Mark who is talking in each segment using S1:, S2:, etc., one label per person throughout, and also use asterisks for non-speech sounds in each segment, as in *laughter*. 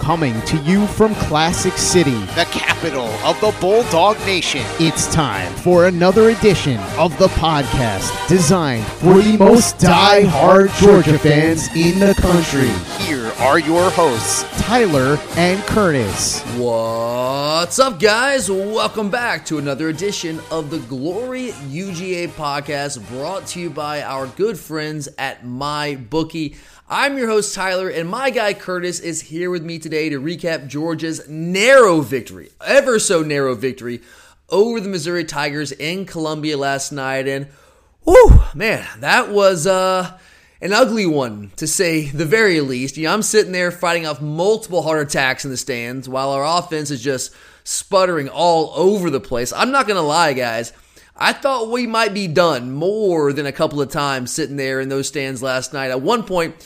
S1: Coming to you from Classic City,
S2: the capital of the Bulldog Nation.
S1: it's time for another edition of the podcast designed for the most die-hard Georgia fans in the country.
S2: Here are your hosts.
S1: Tyler and Curtis.
S3: What's up, guys? Welcome back to another edition of the Glory UGA podcast brought to you by our good friends at My Bookie. I'm your host, Tyler, and my guy Curtis is here with me today to recap Georgia's narrow victory, ever so narrow victory, over the Missouri Tigers in Columbia last night. And, whew, man, that was, uh, an ugly one, to say the very least. You know, I'm sitting there fighting off multiple heart attacks in the stands while our offense is just sputtering all over the place. I'm not going to lie, guys. I thought we might be done more than a couple of times sitting there in those stands last night. At one point,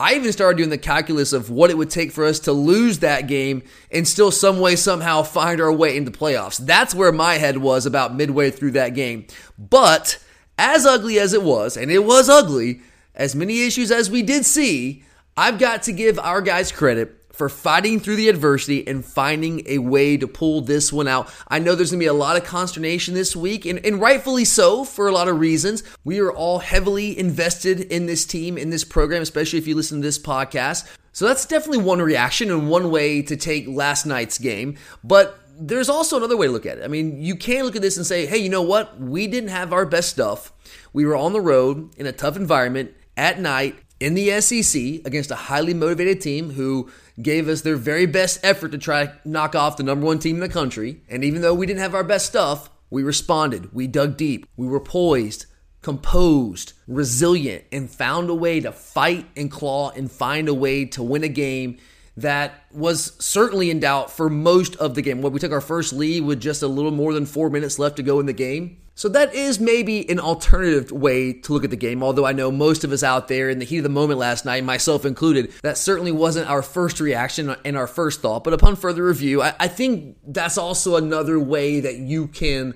S3: I even started doing the calculus of what it would take for us to lose that game and still some way somehow find our way into playoffs. That's where my head was about midway through that game. But as ugly as it was, and it was ugly, as many issues as we did see, I've got to give our guys credit for fighting through the adversity and finding a way to pull this one out. I know there's to be a lot of consternation this week, and, and rightfully so for a lot of reasons. We are all heavily invested in this team, in this program, especially if you listen to this podcast. So that's definitely one reaction and one way to take last night's game. But there's also another way to look at it. I mean, you can look at this and say, hey, you know what? We didn't have our best stuff. We were on the road in a tough environment at night in the SEC against a highly motivated team who gave us their very best effort to try to knock off the number one team in the country. And even though we didn't have our best stuff, we responded. We dug deep. We were poised, composed, resilient, and found a way to fight and claw and find a way to win a game that was certainly in doubt for most of the game. When we took our first lead with just a little more than four minutes left to go in the game. So that is maybe an alternative way to look at the game, although I know most of us out there in the heat of the moment last night, myself included, that certainly wasn't our first reaction and our first thought. But upon further review, I, I think that's also another way that you can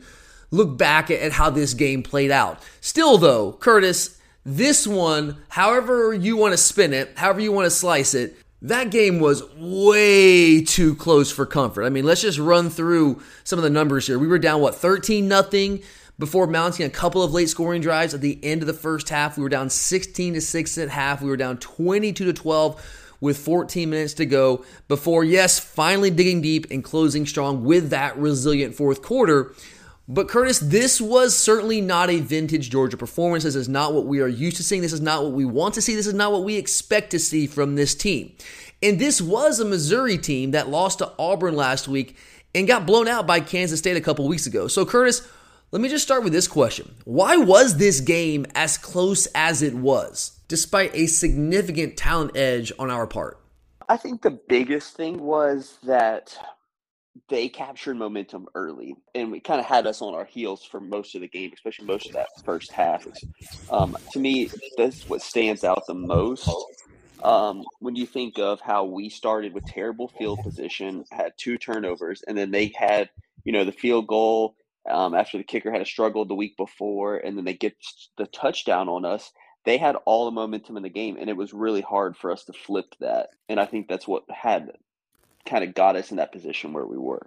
S3: look back at how this game played out. Still, though, Curtis, this one, however you want to spin it, however you want to slice it, that game was way too close for comfort. I mean, let's just run through some of the numbers here. We were down what 13 nothing before mounting a couple of late scoring drives at the end of the first half. We were down 16 to 6 at half. We were down 22 to 12 with 14 minutes to go before yes, finally digging deep and closing strong with that resilient fourth quarter. But Curtis, this was certainly not a vintage Georgia performance. This is not what we are used to seeing. This is not what we want to see. This is not what we expect to see from this team. And this was a Missouri team that lost to Auburn last week and got blown out by Kansas State a couple weeks ago. So, Curtis, let me just start with this question. Why was this game as close as it was, despite a significant talent edge on our part?
S4: I think the biggest thing was that they captured momentum early, and we kind of had us on our heels for most of the game, especially most of that first half. Um, to me, that's what stands out the most. Um, when you think of how we started with terrible field position, had two turnovers, and then they had, you know, the field goal um, after the kicker had a struggle the week before, and then they get the touchdown on us. They had all the momentum in the game, and it was really hard for us to flip that. And I think that's what had kind of got us in that position where we were.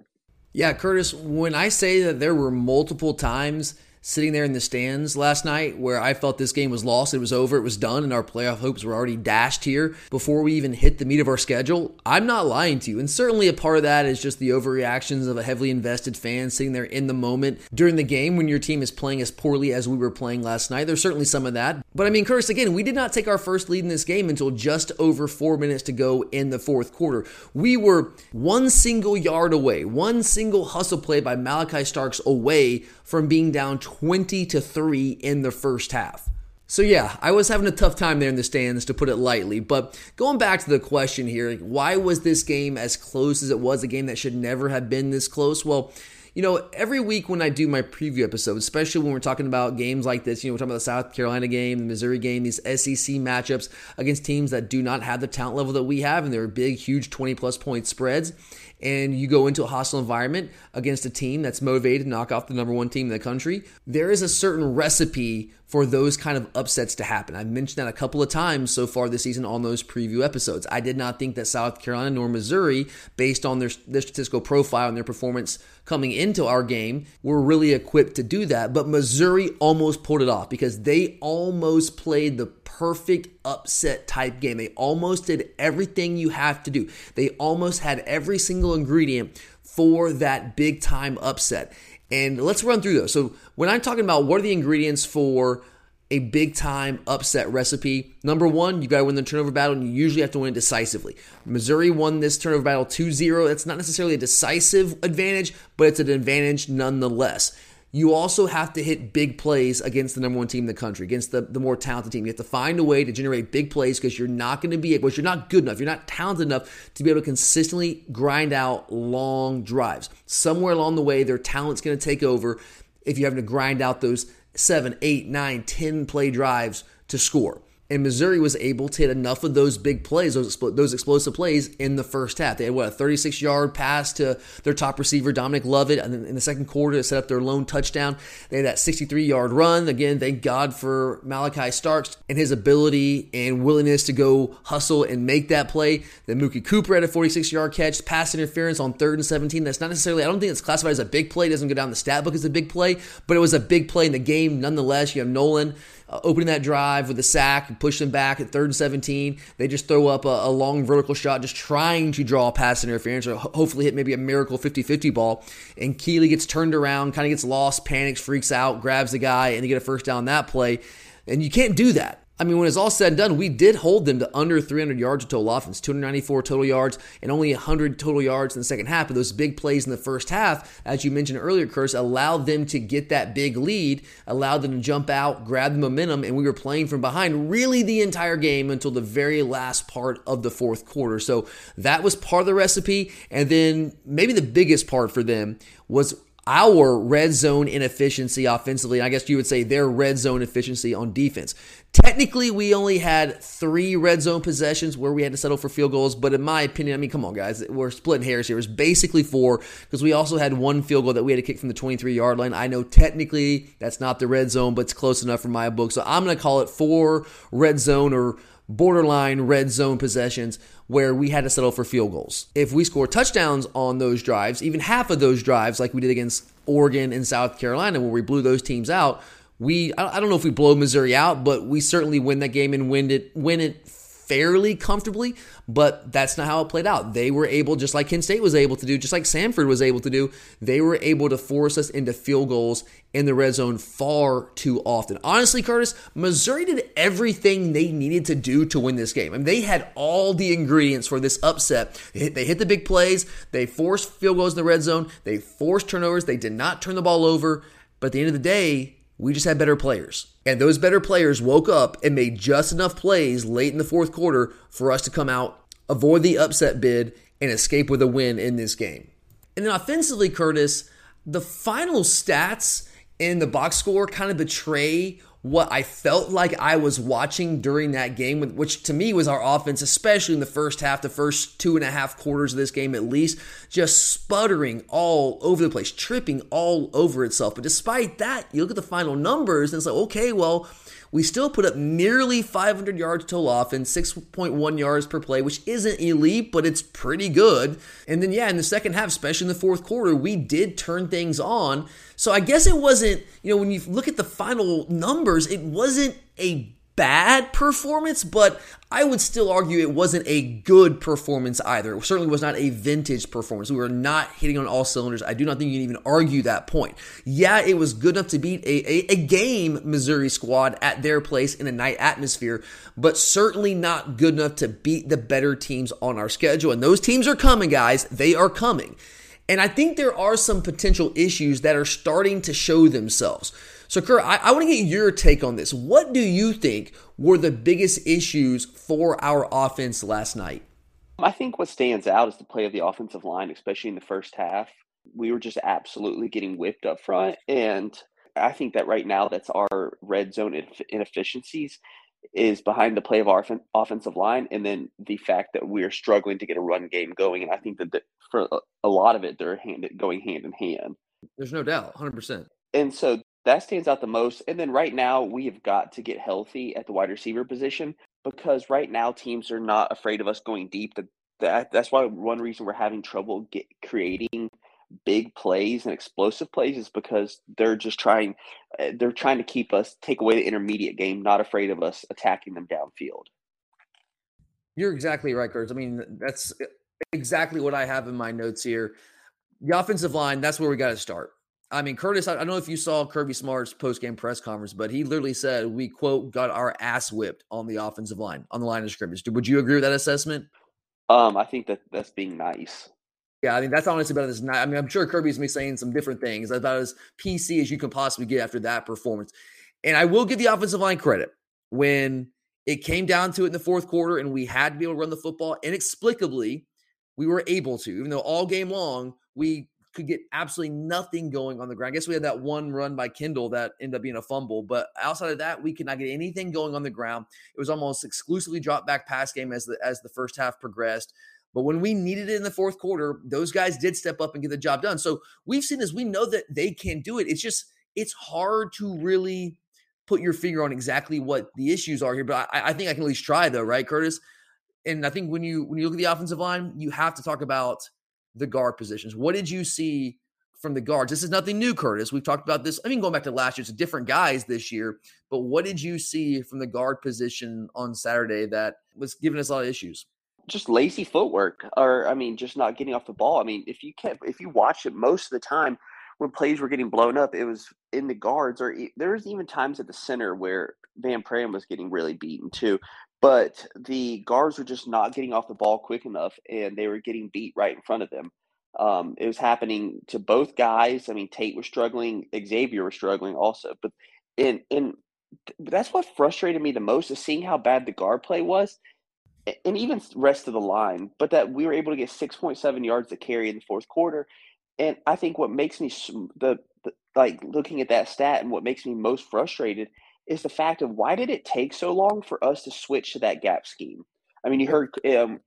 S3: Yeah, Curtis, when I say that there were multiple times sitting there in the stands last night where I felt this game was lost, it was over, it was done, and our playoff hopes were already dashed here before we even hit the meat of our schedule, I'm not lying to you. And certainly a part of that is just the overreactions of a heavily invested fan sitting there in the moment during the game when your team is playing as poorly as we were playing last night. There's certainly some of that. But I mean, Curtis, again, we did not take our first lead in this game until just over four minutes to go in the fourth quarter. We were one single yard away, one single hustle play by Malachi Starks away from being down 20 to 3 in the first half. So yeah, I was having a tough time there in the stands to put it lightly, but going back to the question here, why was this game as close as it was, a game that should never have been this close? Well, you know, every week when I do my preview episodes, especially when we're talking about games like this, you know, we're talking about the South Carolina game, the Missouri game, these SEC matchups against teams that do not have the talent level that we have, and they're big, huge 20 plus point spreads and you go into a hostile environment against a team that's motivated to knock off the number one team in the country, there is a certain recipe for those kind of upsets to happen. I've mentioned that a couple of times so far this season on those preview episodes. I did not think that South Carolina nor Missouri, based on their, their statistical profile and their performance coming into our game, were really equipped to do that. But Missouri almost pulled it off because they almost played the perfect upset type game. They almost did everything you have to do. They almost had every single ingredient for that big time upset. And let's run through those. So, when I'm talking about what are the ingredients for a big time upset recipe, number one, you got to win the turnover battle, and you usually have to win it decisively. Missouri won this turnover battle 2 0. That's not necessarily a decisive advantage, but it's an advantage nonetheless you also have to hit big plays against the number one team in the country, against the, the more talented team. You have to find a way to generate big plays because you're not going to be able, you're not good enough, you're not talented enough to be able to consistently grind out long drives. Somewhere along the way, their talent's going to take over if you're having to grind out those seven, eight, nine, ten play drives to score. And Missouri was able to hit enough of those big plays, those, those explosive plays in the first half. They had, what, a 36 yard pass to their top receiver, Dominic Lovett, and then in the second quarter to set up their lone touchdown. They had that 63 yard run. Again, thank God for Malachi Starks and his ability and willingness to go hustle and make that play. Then Mookie Cooper had a 46 yard catch, pass interference on third and 17. That's not necessarily, I don't think it's classified as a big play. It doesn't go down the stat book as a big play, but it was a big play in the game nonetheless. You have Nolan uh, opening that drive with a sack push them back at third and 17. They just throw up a, a long vertical shot, just trying to draw a pass interference or ho- hopefully hit maybe a miracle 50 50 ball. And Kelee gets turned around, kind of gets lost, panics, freaks out, grabs the guy, and they get a first down that play. And you can't do that. I mean, when it's all said and done, we did hold them to under 300 yards of total offense, 294 total yards, and only 100 total yards in the second half. But those big plays in the first half, as you mentioned earlier, Curse, allowed them to get that big lead, allowed them to jump out, grab the momentum, and we were playing from behind really the entire game until the very last part of the fourth quarter. So that was part of the recipe. And then maybe the biggest part for them was our red zone inefficiency offensively. I guess you would say their red zone efficiency on defense. Technically, we only had three red zone possessions where we had to settle for field goals, but in my opinion, I mean, come on, guys, we're splitting hairs here. It was basically four because we also had one field goal that we had to kick from the 23 yard line. I know technically that's not the red zone, but it's close enough for my book. So I'm going to call it four red zone or borderline red zone possessions where we had to settle for field goals. If we score touchdowns on those drives, even half of those drives, like we did against Oregon and South Carolina, where we blew those teams out, we I don't know if we blow Missouri out, but we certainly win that game and win it win it fairly comfortably, but that's not how it played out. They were able, just like Kent State was able to do, just like Samford was able to do, they were able to force us into field goals in the red zone far too often. Honestly, Curtis, Missouri did everything they needed to do to win this game. I mean, they had all the ingredients for this upset. They hit, they hit the big plays, they forced field goals in the red zone, they forced turnovers, they did not turn the ball over, but at the end of the day, we just had better players. And those better players woke up and made just enough plays late in the fourth quarter for us to come out, avoid the upset bid, and escape with a win in this game. And then offensively, Curtis, the final stats in the box score kind of betray what I felt like I was watching during that game, which to me was our offense, especially in the first half, the first two and a half quarters of this game at least, just sputtering all over the place, tripping all over itself. But despite that, you look at the final numbers and it's like, okay, well, we still put up nearly 500 yards total offense, 6.1 yards per play, which isn't elite, but it's pretty good. And then, yeah, in the second half, especially in the fourth quarter, we did turn things on. So I guess it wasn't, you know, when you look at the final numbers, it wasn't a bad performance, but I would still argue it wasn't a good performance either. It certainly was not a vintage performance. We were not hitting on all cylinders. I do not think you can even argue that point. Yeah, it was good enough to beat a, a, a game Missouri squad at their place in a night atmosphere, but certainly not good enough to beat the better teams on our schedule. And those teams are coming, guys. They are coming. And I think there are some potential issues that are starting to show themselves. So, Kurt, I, I want to get your take on this. What do you think were the biggest issues for our offense last night?
S4: I think what stands out is the play of the offensive line, especially in the first half. We were just absolutely getting whipped up front. And I think that right now, that's our red zone inefficiencies is behind the play of our offensive line and then the fact that we're struggling to get a run game going. And I think that for a lot of it, they're hand, going hand in hand.
S3: There's no doubt, 100%.
S4: And so that stands out the most. And then right now, we have got to get healthy at the wide receiver position because right now teams are not afraid of us going deep. That that's why one reason we're having trouble get creating big plays and explosive plays is because they're just trying eh, they're trying to keep us take away the intermediate game, not afraid of us attacking them downfield.
S3: You're exactly right, Kurt. I mean, that's exactly what I have in my notes here. The offensive line, that's where we got to start. I mean, Curtis, I don't know if you saw Kirby Smart's post game press conference, but he literally said, we quote, got our ass whipped on the offensive line, on the line of scrimmage. Would you agree with that assessment?
S4: Um, I think that that's being nice.
S3: Yeah, I mean, that's honestly about as nice. I mean, I'm sure Kirby's me saying some different things about as PC as you can possibly get after that performance. And I will give the offensive line credit when it came down to it in the fourth quarter and we had to be able to run the football inexplicably we were able to even though all game long we could get absolutely nothing going on the ground. I guess we had that one run by Kendall that ended up being a fumble, but outside of that, we could not get anything going on the ground. It was almost exclusively drop back pass game as the as the first half progressed. But when we needed it in the fourth quarter, those guys did step up and get the job done. So we've seen this. We know that they can do it. It's just it's hard to really put your finger on exactly what the issues are here. But I, I think I can at least try though, right, Curtis? And I think when you when you look at the offensive line, you have to talk about the guard positions. What did you see from the guards? This is nothing new, Curtis. We've talked about this. I mean, going back to last year, it's a different guys this year. But what did you see from the guard position on Saturday that was giving us a lot of issues?
S4: Just lazy footwork, or I mean, just not getting off the ball. I mean, if you kept, if you watch it most of the time, when plays were getting blown up, it was in the guards, or there was even times at the center where Van Pran was getting really beaten too but the guards were just not getting off the ball quick enough and they were getting beat right in front of them. Um, it was happening to both guys. I mean, Tate was struggling, Xavier was struggling also, but in in that's what frustrated me the most is seeing how bad the guard play was, and even rest of the line. But that we were able to get six point seven yards to carry in the fourth quarter, and I think what makes me the, the like looking at that stat and what makes me most frustrated is the fact of why did it take so long for us to switch to that gap scheme? I mean, you heard um,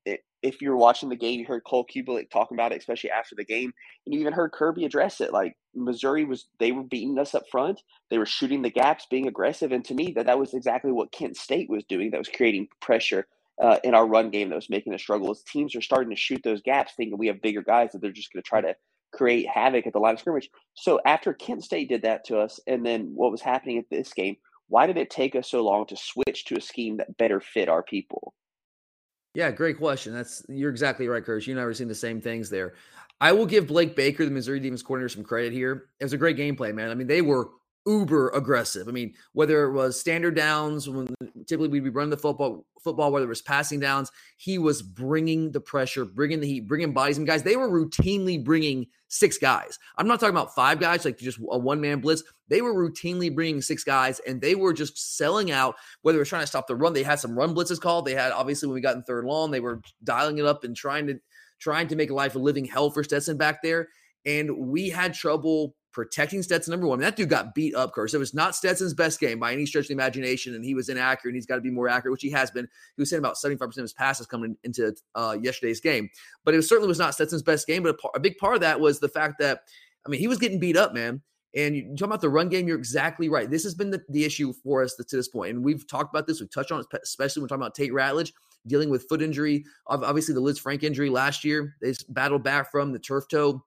S4: if you were watching the game, you heard Cole Cubelic talking about it, especially after the game, and you even heard Kirby address it. Like Missouri was, they were beating us up front, they were shooting the gaps, being aggressive, and to me, that that was exactly what Kent State was doing. That was creating pressure uh, in our run game that was making us struggle. As teams are starting to shoot those gaps, thinking we have bigger guys that they're just going to try to create havoc at the line of scrimmage. So after Kent State did that to us, and then what was happening at this game, why did it take us so long to switch to a scheme that better fit our people?
S3: Yeah, great question. That's you're exactly right, Curtis. You and I were seeing the same things there. I will give Blake Baker, the Missouri Demons coordinator, some credit here. It was a great game plan, man. I mean, they were uber aggressive. I mean, whether it was standard downs, when typically we'd be running the football, football, whether it was passing downs, he was bringing the pressure, bringing the heat, bringing bodies. And guys, they were routinely bringing six guys. I'm not talking about five guys, like just a one man blitz. They were routinely bringing six guys, and they were just selling out. Whether it was trying to stop the run, they had some run blitzes called. They had obviously when we got in third long, they were dialing it up and trying to trying to make life a living hell for Stetson back there. And we had trouble protecting Stetson number one. that dude got beat up, Curse. It was not Stetson's best game by any stretch of the imagination, and he was inaccurate. and He's got to be more accurate, which he has been. He was saying about 75% of his passes coming into uh, yesterday's game. But it certainly was not Stetson's best game. But a, a, big part of that was the fact that, I mean, he was getting beat up, man. And you talk about the run game, you're exactly right. This has been the, the issue for us to this point. And we've talked about this, we've touched on it, especially when talking about Tate Ratledge dealing with foot injury. Obviously, the Lisfranc injury last year, they battled back from the turf toe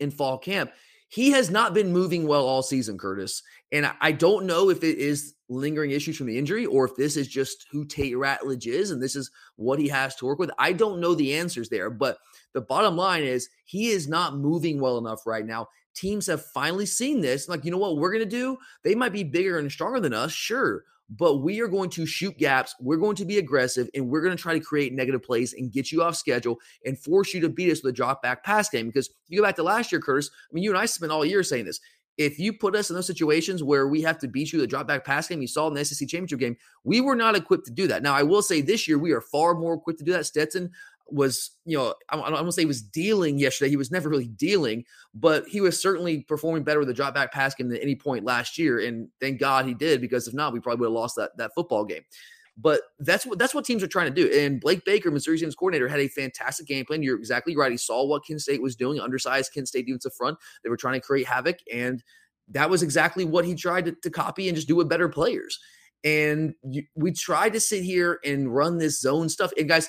S3: in fall camp. He has not been moving well all season, Curtis. And I don't know if it is lingering issues from the injury or if this is just who Tate Ratledge is and this is what he has to work with. I don't know the answers there, but the bottom line is he is not moving well enough right now. Teams have finally seen this. Like, you know what we're going to do? They might be bigger and stronger than us, sure, but we are going to shoot gaps. We're going to be aggressive and we're going to try to create negative plays and get you off schedule and force you to beat us with a drop back pass game. Because if you go back to last year, Curtis, I mean, you and I spent all year saying this. If you put us in those situations where we have to beat you the drop back pass game, you saw in the SEC championship game, we were not equipped to do that. Now, I will say this year we are far more equipped to do that. Stetson was, you know, I, I don't want to say he was dealing yesterday. He was never really dealing, but he was certainly performing better with the drop back pass game than any point last year. And thank God he did, because if not, we probably would have lost that that football game. But that's what that's what teams are trying to do. And Blake Baker, Missouri State's coordinator, had a fantastic game plan. You're exactly right. He saw what Kent State was doing, undersized Kent State defensive front. They were trying to create havoc, and that was exactly what he tried to, to copy and just do with better players. And you, we tried to sit here and run this zone stuff. And guys,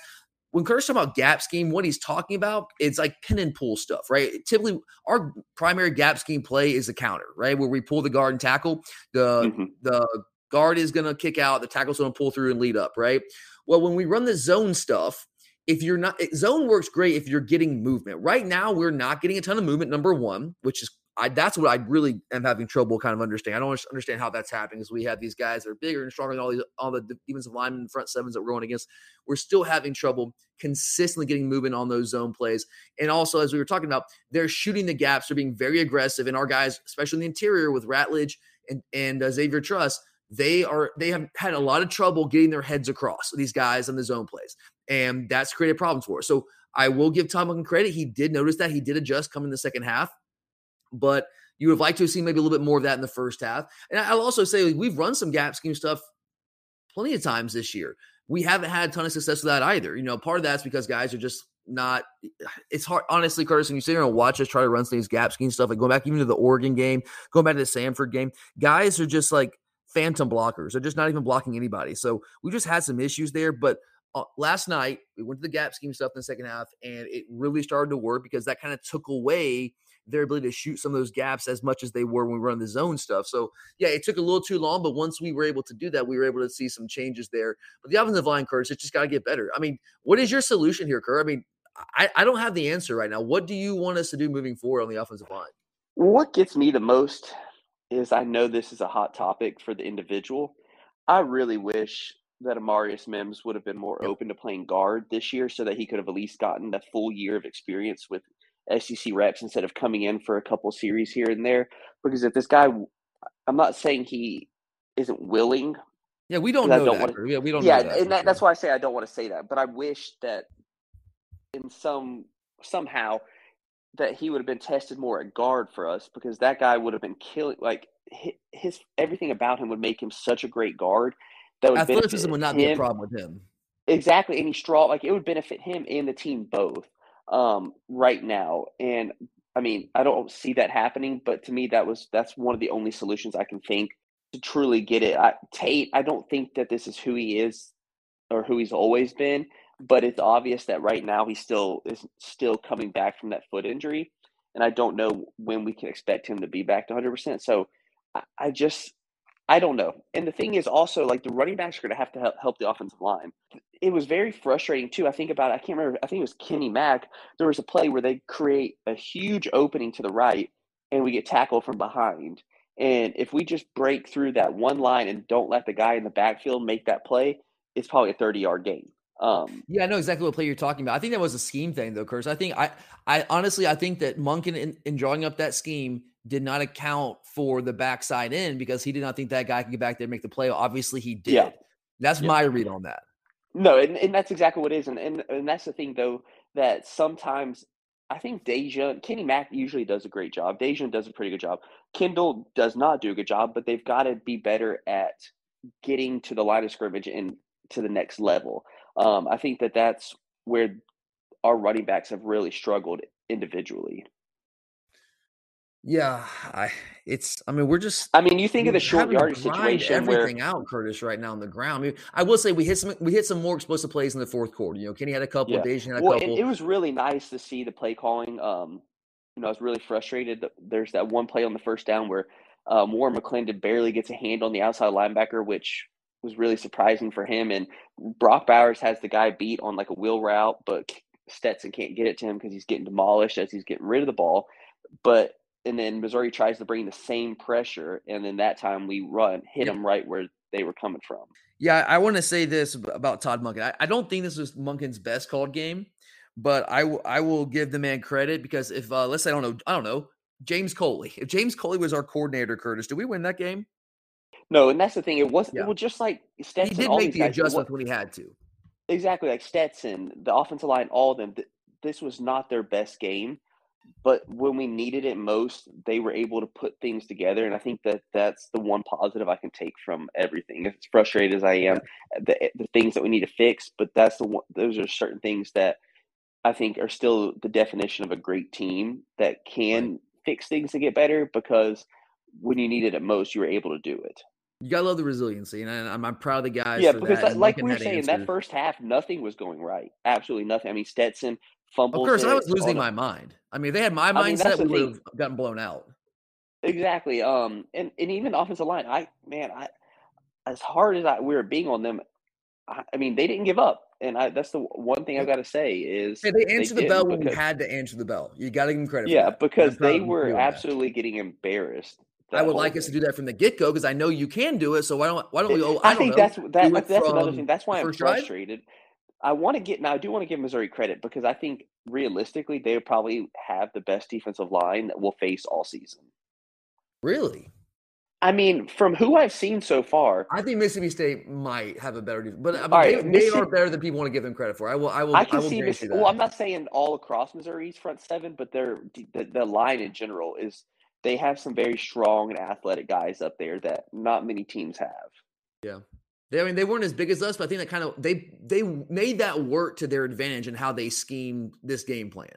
S3: when Curtis talking about gap scheme, what he's talking about, it's like pin and pull stuff, right? Typically, our primary gap scheme play is the counter, right? Where we pull the guard and tackle. The mm-hmm. the guard is going to kick out, the tackle's going to pull through and lead up, right? Well, when we run the zone stuff, if you're not zone works great if you're getting movement. Right now, we're not getting a ton of movement. Number one, which is I, that's what I really am having trouble kind of understanding. I don't understand how that's happening because we have these guys that are bigger and stronger than all these all the defensive linemen front sevens that we're going against. We're still having trouble consistently getting moving on those zone plays. And also, as we were talking about, they're shooting the gaps. They're being very aggressive. And our guys, especially in the interior with Ratledge and and uh, Xavier Truss, they are they have had a lot of trouble getting their heads across these guys on the zone plays, and that's created problems for us. So I will give Todd Monken credit. He did notice that he did adjust coming in the second half but you would have liked to have seen maybe a little bit more of that in the first half. And I'll also say we've run some gap scheme stuff plenty of times this year. We haven't had a ton of success with that either. You know, part of that's because guys are just not. It's hard, honestly, Curtis. When you sit here and watch us try to run these gap scheme stuff, like going back even to the Oregon game, going back to the Samford game, guys are just like phantom blockers. They're just not even blocking anybody. So we just had some issues there, but. Uh, last night we went to the gap scheme stuff in the second half and it really started to work because that kind of took away their ability to shoot some of those gaps as much as they were when we run the zone stuff. So yeah, it took a little too long, but once we were able to do that, we were able to see some changes there. But the offensive line, Curtis, it's just got to get better. I mean, what is your solution here, Kurt? I mean, I, I don't have the answer right now. What do you want us to do moving forward on the offensive line?
S4: What gets me the most is I know this is a hot topic for the individual. I really wish that Amarius Mims would have been more open to playing guard this year so that he could have at least gotten the full year of experience with SEC reps instead of coming in for a couple series here and there. Because if this guy, I'm not saying he isn't willing.
S3: Yeah, we don't know don't that. Wanna, yeah, we don't.
S4: Yeah, that and that, sure. that's why I say I don't want to say that. But I wish that in some somehow that he would have been tested more at guard for us because that guy would have been killing. Like his, his everything about him would make him such a great guard.
S3: That would athleticism would not him. be a problem with him.
S4: Exactly, and strong. Like it would benefit him and the team both um, right now. And I mean, I don't see that happening, but to me, that was that's one of the only solutions I can think to truly get it. I, Tate, I don't think that this is who he is or who he's always been, but it's obvious that right now he still is still coming back from that foot injury, and I don't know when we can expect him to be back to 100. percent So I, I just I don't know. And the thing is also like the running backs are going to have to help, help the offensive line. It was very frustrating too. I think about I can't remember. I think it was Kenny Mack. There was a play where they create a huge opening to the right, and we get tackled from behind. And if we just break through that one line and don't let the guy in the backfield make that play, it's probably a thirty-yard gain. Um,
S3: yeah, I know exactly what play you're talking about. I think that was a scheme thing, though, Curtis. I think I, I honestly, I think that Monken in, in drawing up that scheme did not account for the backside in because he did not think that guy could get back there and make the play. Obviously, he did. Yeah. That's yeah. my read on that.
S4: No, and, and that's exactly what it is. And, and and that's the thing though, that sometimes I think Deja Kenny Mack usually does a great job. Deja does a pretty good job. Kendall does not do a good job, but they've got to be better at getting to the line of scrimmage and to the next level. Um, I think that that's where our running backs have really struggled individually.
S3: Yeah, I it's I mean we're just
S4: I mean, you think of the short yardage situation where
S3: everything out, Curtis, right now on the ground. I, mean, I will say we hit some we hit some more explosive plays in the fourth quarter. You know, Kenny had a couple,
S4: Yeah.
S3: Daijun had a
S4: Well,
S3: couple.
S4: it was really nice to see the play calling. Um, you know, I was really frustrated. that There's that one play on the first down where um, Warren McClendon barely gets a hand on the outside linebacker, which was really surprising for him. And Brock Bowers has the guy beat on like a wheel route, but Stetson can't get it to him because he's getting demolished as he's getting rid of the ball. But and then Missouri tries to bring the same pressure, and then that time we run hit them right where they were coming from.
S3: Yeah, I want to say this about Todd Monken. I, I don't think this was Monken's best called game, but I, w- I will give the man credit because if uh, let's say I don't know I don't know James Coley, if James Coley was our coordinator, Curtis, do we win that game?
S4: No, and that's the thing. It was
S3: Yeah.
S4: it was just like
S3: He
S4: Stetson.
S3: did
S4: all
S3: make the
S4: guys,
S3: adjustments when he had to.
S4: exactly like Stetson, the offensive line, all of them. th- This was not their best game, but when we needed it most, they were able to put things together. And I think that that's the one positive I can take from everything. As frustrated as I am, the eh, the things that we need to fix, but that's the one. Those are certain things that I think are still the definition of a great team that can fix things to get better. Because when you need it at most, you were able to do it.
S3: You gotta love the resiliency, and I'm, I'm proud of the guys.
S4: Yeah,
S3: for
S4: because
S3: that,
S4: like,
S3: and
S4: like
S3: Monken
S4: we were
S3: had
S4: saying, that first half, nothing was going right. Absolutely nothing. I mean, Stetson
S3: Of
S4: fumbles.
S3: course, I was losing my mind. I mean, if they had my
S4: I
S3: mindset,
S4: the
S3: we would have gotten blown out.
S4: Exactly. Um, and, and even offensive line, I man, I as hard as I we were being on them, I, I mean, they didn't give up, and I that's the one thing I've got to say is
S3: Hey, they answered the
S4: didn't
S3: bell when we had to answer the bell. You got to give them credit. for
S4: Yeah,
S3: that.
S4: because they
S3: of
S4: were
S3: doing that.
S4: absolutely getting embarrassed.
S3: I would like us to do that from the get go because I know you can do it. So why don't why don't we? Oh, I,
S4: I,
S3: don't
S4: think
S3: know,
S4: that's that, uh,
S3: it
S4: that's another thing. That's why I'm
S3: first drive?
S4: frustrated. I want to get now. I do want to give Missouri credit because I think realistically they probably have the best defensive line that we'll face all season.
S3: Really,
S4: I mean, from who I've seen so far,
S3: I think Mississippi State might have a better, defense, but uh, I mean,
S4: All
S3: they,
S4: right,
S3: they are better than people want to give them credit for. I will. I will.
S4: I can
S3: will
S4: see Miss. Well, I'm not saying all across Missouri's front seven, but their the, the line in general is they have some very strong and athletic guys up there that not many teams have.
S3: Yeah. They, I mean, they weren't as big as us, but I think that kind of they they made that work to their advantage in how they schemed this game plan.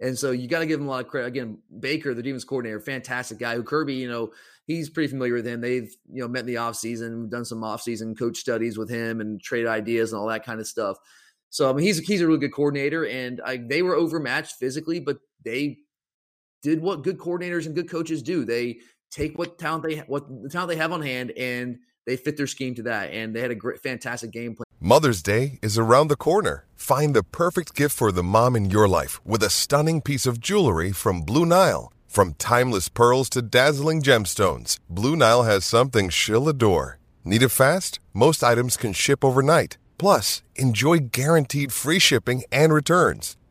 S3: And so you got to give them a lot of credit. Again, Baker, the defense coordinator, fantastic guy. Who Kirby, you know, he's pretty familiar with him. They've you know met in the offseason, done some offseason coach studies with him, and trade ideas and all that kind of stuff. So I mean, he's he's a really good coordinator, and I, they were overmatched physically, but they did what good coordinators and good coaches do. They take what talent they what the talent they have on hand and they fit their scheme to that. And they had a great, fantastic game plan.
S5: Mother's Day is around the corner. Find the perfect gift for the mom in your life with a stunning piece of jewelry from Blue Nile. From timeless pearls to dazzling gemstones, Blue Nile has something she'll adore. Need it fast? Most items can ship overnight. Plus, enjoy guaranteed free shipping and returns.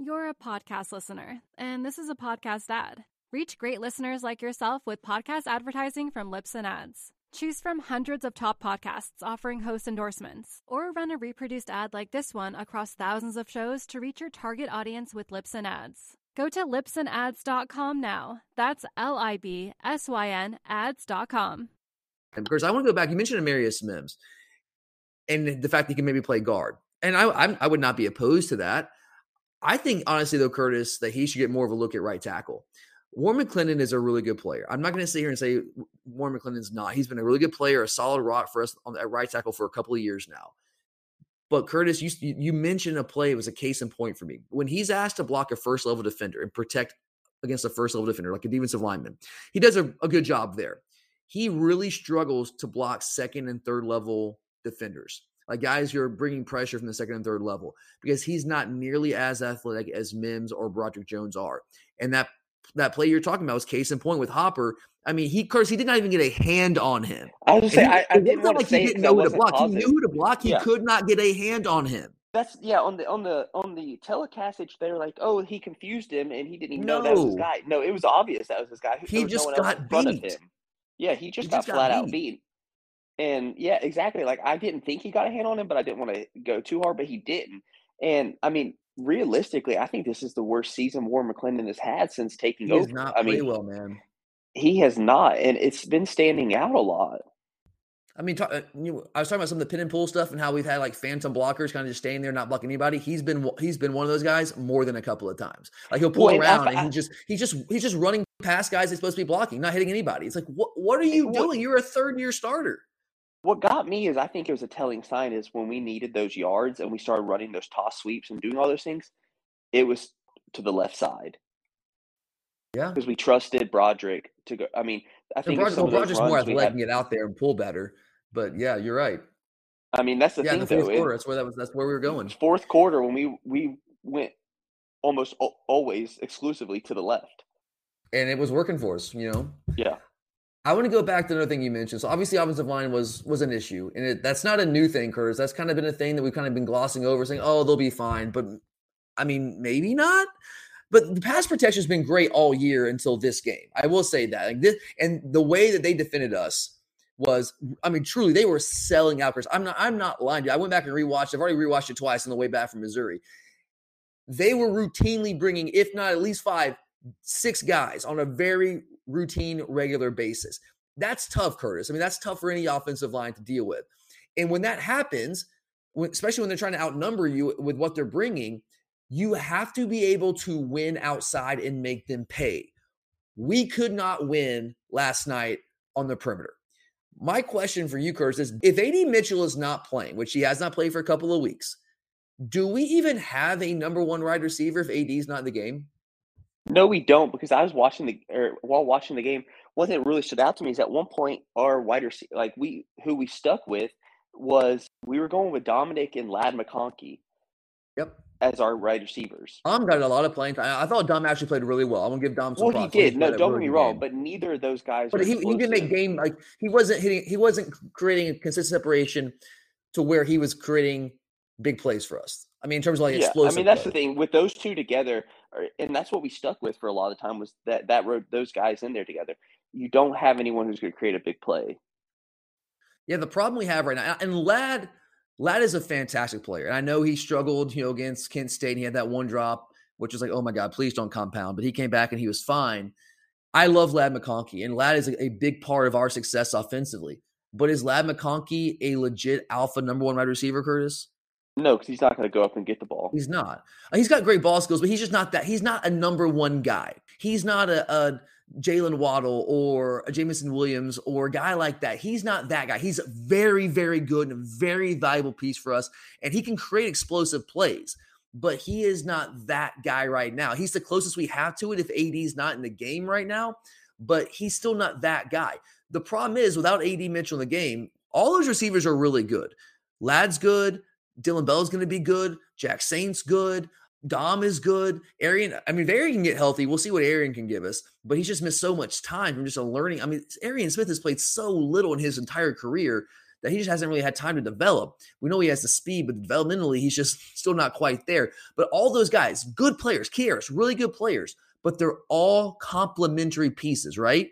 S6: You're a podcast listener, and this is a podcast ad. Reach great listeners like yourself with podcast advertising from Libsyn Ads. Choose from hundreds of top podcasts offering host endorsements, or run a reproduced ad like this one across thousands of shows to reach your target audience with Libsyn Ads. Go to libsynads.com now. That's L I B S Y N ads.com.
S3: And because I want to go back, you mentioned Amarius Mims and the fact that he can maybe play guard. And I, I'm, I would not be opposed to that. I think, honestly, though, Curtis, that he should get more of a look at right tackle. Warren McClendon is a really good player. I'm not going to sit here and say Warren McClendon's not. He's been a really good player, a solid rock for us on that right tackle for a couple of years now. But Curtis, you you mentioned a play. It was a case in point for me when he's asked to block a first level defender and protect against a first level defender, like a defensive lineman. He does a, a good job there. He really struggles to block second and third level defenders, like guys who are bringing pressure from the second and third level, because he's not nearly as athletic as Mims or Broderick Jones are, and that that play you're talking about was case in point with Hopper. I mean, he Curtis, he did not even get a hand on him.
S4: I was saying,
S3: he,
S4: I, I didn't
S3: like
S4: to say
S3: he didn't know who to block.
S4: positive.
S3: He knew who to block. He
S4: Yeah.
S3: could not get a hand on him.
S4: That's yeah on the on the on the telecastage. They're like, oh, he confused him and he didn't even know that was his guy. No, it was obvious that was his guy.
S3: He just
S4: no
S3: got
S4: in front of
S3: beat.
S4: him. Yeah, he just
S3: He
S4: got
S3: just got
S4: flat out
S3: beat.
S4: And yeah, exactly. Like I didn't think he got a hand on him, but I didn't want to go too hard, but he didn't. And I mean, realistically, I think this is the worst season Warren McClendon has had since taking
S3: He
S4: over.
S3: not
S4: I
S3: play
S4: mean,
S3: well, man.
S4: he has not, and it's been standing out a lot.
S3: I mean, talk, uh, you I was talking about some of the pin and pull stuff and how we've had like phantom blockers kind of just staying there, not blocking anybody. He's been one- he's been one of those guys more than a couple of times. Like he'll pull
S4: Well, and I-
S3: around and he just he's just he's just running past guys he's supposed to be blocking, not hitting anybody. It's like what what are you
S4: what-
S3: doing? You're a third year starter.
S4: What got me is I think it was a telling sign is when we needed those yards and we started running those toss sweeps and doing all those things, it was to the left side
S3: Yeah.
S4: because we trusted Broderick to go. I mean, I think
S3: Brod-
S4: of some
S3: well, Broderick's more athletic and get out there and pull better. But yeah, you're right.
S4: I mean, that's the
S3: yeah, in
S4: thing
S3: the fourth
S4: though. it-
S3: that's where that was. That's where we were going.
S4: fourth quarter when we we went almost al- always exclusively to the left.
S3: and it was working for us. You know.
S4: Yeah.
S3: I want to go back to another thing you mentioned. So obviously, offensive line was was an issue, and it, that's not a new thing, Curtis. That's kind of been a thing that we've kind of been glossing over, saying, "Oh, they'll be fine," but I mean, maybe not. But the pass protection has been great all year until this game. I will say that. Like this, and the way that they defended us was, I mean, truly, they were selling out. Chris, I'm not. I'm not lying. to you. I went back and rewatched. I've already rewatched it twice on the way back from Missouri. They were routinely bringing, if not at least five, six guys on a very routine, regular basis. That's tough, Curtis. I mean, that's tough for any offensive line to deal with. And when that happens, especially when they're trying to outnumber you with what they're bringing, you have to be able to win outside and make them pay. We could not win last night on the perimeter. My question for you, Curtis, is if AD Mitchell is not playing, which he has not played for a couple of weeks, do we even have a number one wide receiver if AD is not in the game?
S4: No, we don't because I was watching the or while watching the game. One thing that really stood out to me is at one point our wide receiver, like we who we stuck with, was we were going with Dominic and Ladd McConkey.
S3: Yep.
S4: As our wide receivers.
S3: Dom got a lot of playing time. I thought Dom actually played really well. I'm gonna give Dom some
S4: Well, he
S3: props. Thought
S4: did. No, don't get me wrong,
S3: game.
S4: but neither of those guys.
S3: But he, he did make game like he wasn't hitting. He wasn't creating a consistent separation to where he was creating big plays for us. I mean, in terms of like
S4: yeah,
S3: explosive.
S4: I mean that's
S3: plays.
S4: the thing with those two together, uh, and that's what we stuck with for a lot of time was that that road those guys in there together. You don't have anyone who's going to create a big play.
S3: Yeah, the problem we have right now, and Ladd, Ladd is a fantastic player. And I know he struggled, you know, against Kent State. And he had that one drop, which was like, oh my God, please don't compound. But he came back and he was fine. I love Ladd McConkey, and Ladd is a, a big part of our success offensively. But is Ladd McConkey a legit alpha number one wide receiver, Curtis?
S4: No, because he's not going to go up and get the ball.
S3: He's not. He's got great ball skills, but he's just not that. He's not a number one guy. He's not a, a Jaylen Waddle or a Jameson Williams or a guy like that. He's not that guy. He's very, very good and a very valuable piece for us. And he can create explosive plays, but he is not that guy right now. He's the closest we have to it if AD is not in the game right now, but he's still not that guy. The problem is without AD Mitchell in the game, all those receivers are really good. Ladd's good. Dillon Bell's going to be good. Jack Saint's good. Dom is good. Arian, I mean, if Arian can get healthy, we'll see what Arian can give us. But he's just missed so much time from just a learning. I mean, Arian Smith has played so little in his entire career that he just hasn't really had time to develop. We know he has the speed, but developmentally, he's just *laughs* still not quite there. But all those guys, good players, Kieris, really good players, but they're all complementary pieces, right?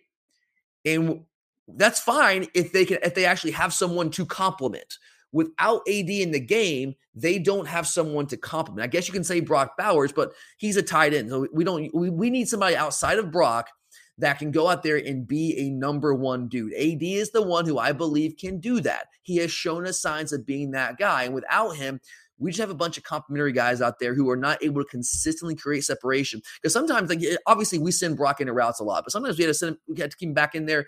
S3: And that's fine if they can if they actually have someone to complement. Without AD in the game, they don't have someone to complement. I guess you can say Brock Bowers, but he's a tight end. So we don't we, we need somebody outside of Brock that can go out there and be a number one dude. AD is the one who I believe can do that. He has shown us signs of being that guy. And without him, we just have a bunch of complimentary guys out there who are not able to consistently create separation. Because sometimes, like obviously, we send Brock into routes a lot, but sometimes we had to send him, we had to keep him back in there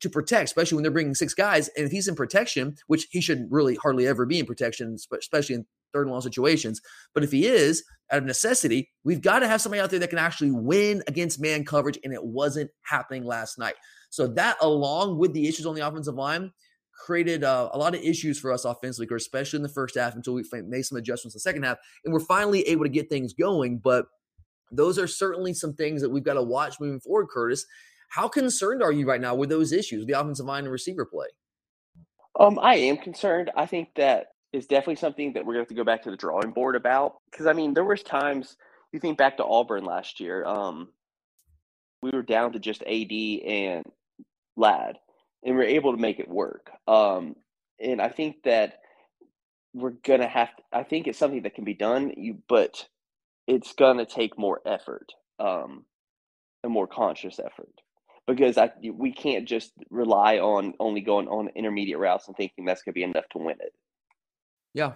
S3: to protect, especially when they're bringing six guys. And if he's in protection, which he should really hardly ever be in protection, especially in third and long situations. But if he is out of necessity, we've got to have somebody out there that can actually win against man coverage. And it wasn't happening last night. So that, along with the issues on the offensive line, created uh, a lot of issues for us offensively, especially in the first half until we made some adjustments in the second half. And we're finally able to get things going. But those are certainly some things that we've got to watch moving forward, Curtis. How concerned are you right now with those issues, the offensive line and receiver play?
S4: Um, I am concerned. I think that is definitely something that we're going to have to go back to the drawing board about. Because I mean, there was times you think back to Auburn last year. Um, we were down to just AD and Ladd, and we are able to make it work. Um, and I think that we're gonna have. To, I think it's something that can be done. You, but it's gonna take more effort, um, a more conscious effort because I we can't just rely on only going on intermediate routes and thinking that's going to be enough to win it.
S3: Yeah,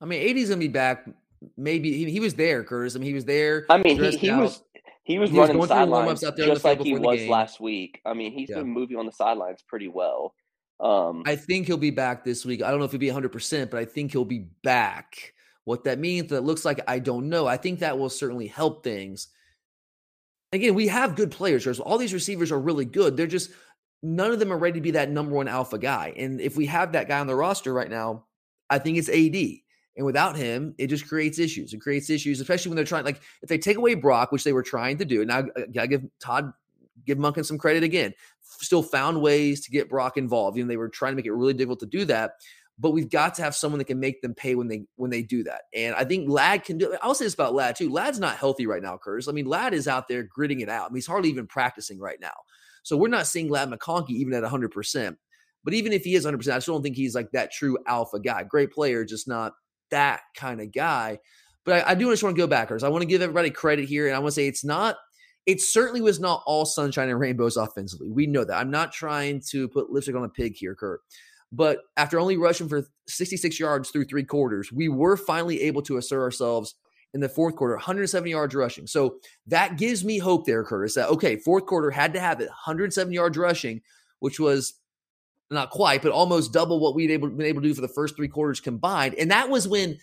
S3: I mean, AD's going to be back. Maybe he, he was there, Curtis. I mean, he was there.
S4: I mean, he, he was he was
S3: he
S4: running
S3: was
S4: sidelines
S3: out there
S4: just
S3: the
S4: like he was
S3: game.
S4: last week. I mean, he's
S3: Yeah.
S4: been moving on the sidelines pretty well. Um,
S3: I think he'll be back this week. I don't know if he'll be 100%, but I think he'll be back. What that means, that looks like, I don't know. I think that will certainly help things. Again, we have good players. All these receivers are really good. They're just, none of them are ready to be that number one alpha guy. And if we have that guy on the roster right now, I think it's AD. And without him, it just creates issues. It creates issues, especially when they're trying, like, if they take away Brock, which they were trying to do. And I, uh, I give Todd, give Monken some credit again. Still found ways to get Brock involved. You know, they were trying to make it really difficult to do that. But we've got to have someone that can make them pay when they when they do that. And I think Ladd can do. I'll say this about Ladd too. Ladd's not healthy right now, Curtis. I mean, Ladd is out there gritting it out. I mean, he's hardly even practicing right now. So we're not seeing Ladd McConkey even at 100. percent But even if he is 100, percent I still don't think he's like that true alpha guy. Great player, just not that kind of guy. But I, I do just want to go backwards. I want to give everybody credit here, and I want to say it's not. It certainly was not all sunshine and rainbows offensively. We know that. I'm not trying to put lipstick on a pig here, Kurt. But after only rushing for 66 yards through three quarters, we were finally able to assert ourselves in the fourth quarter, 170 yards rushing. So that gives me hope there, Curtis, that okay, fourth quarter had to have it, 107 yards rushing, which was not quite, but almost double what we'd able, been able to do for the first three quarters combined. And that was when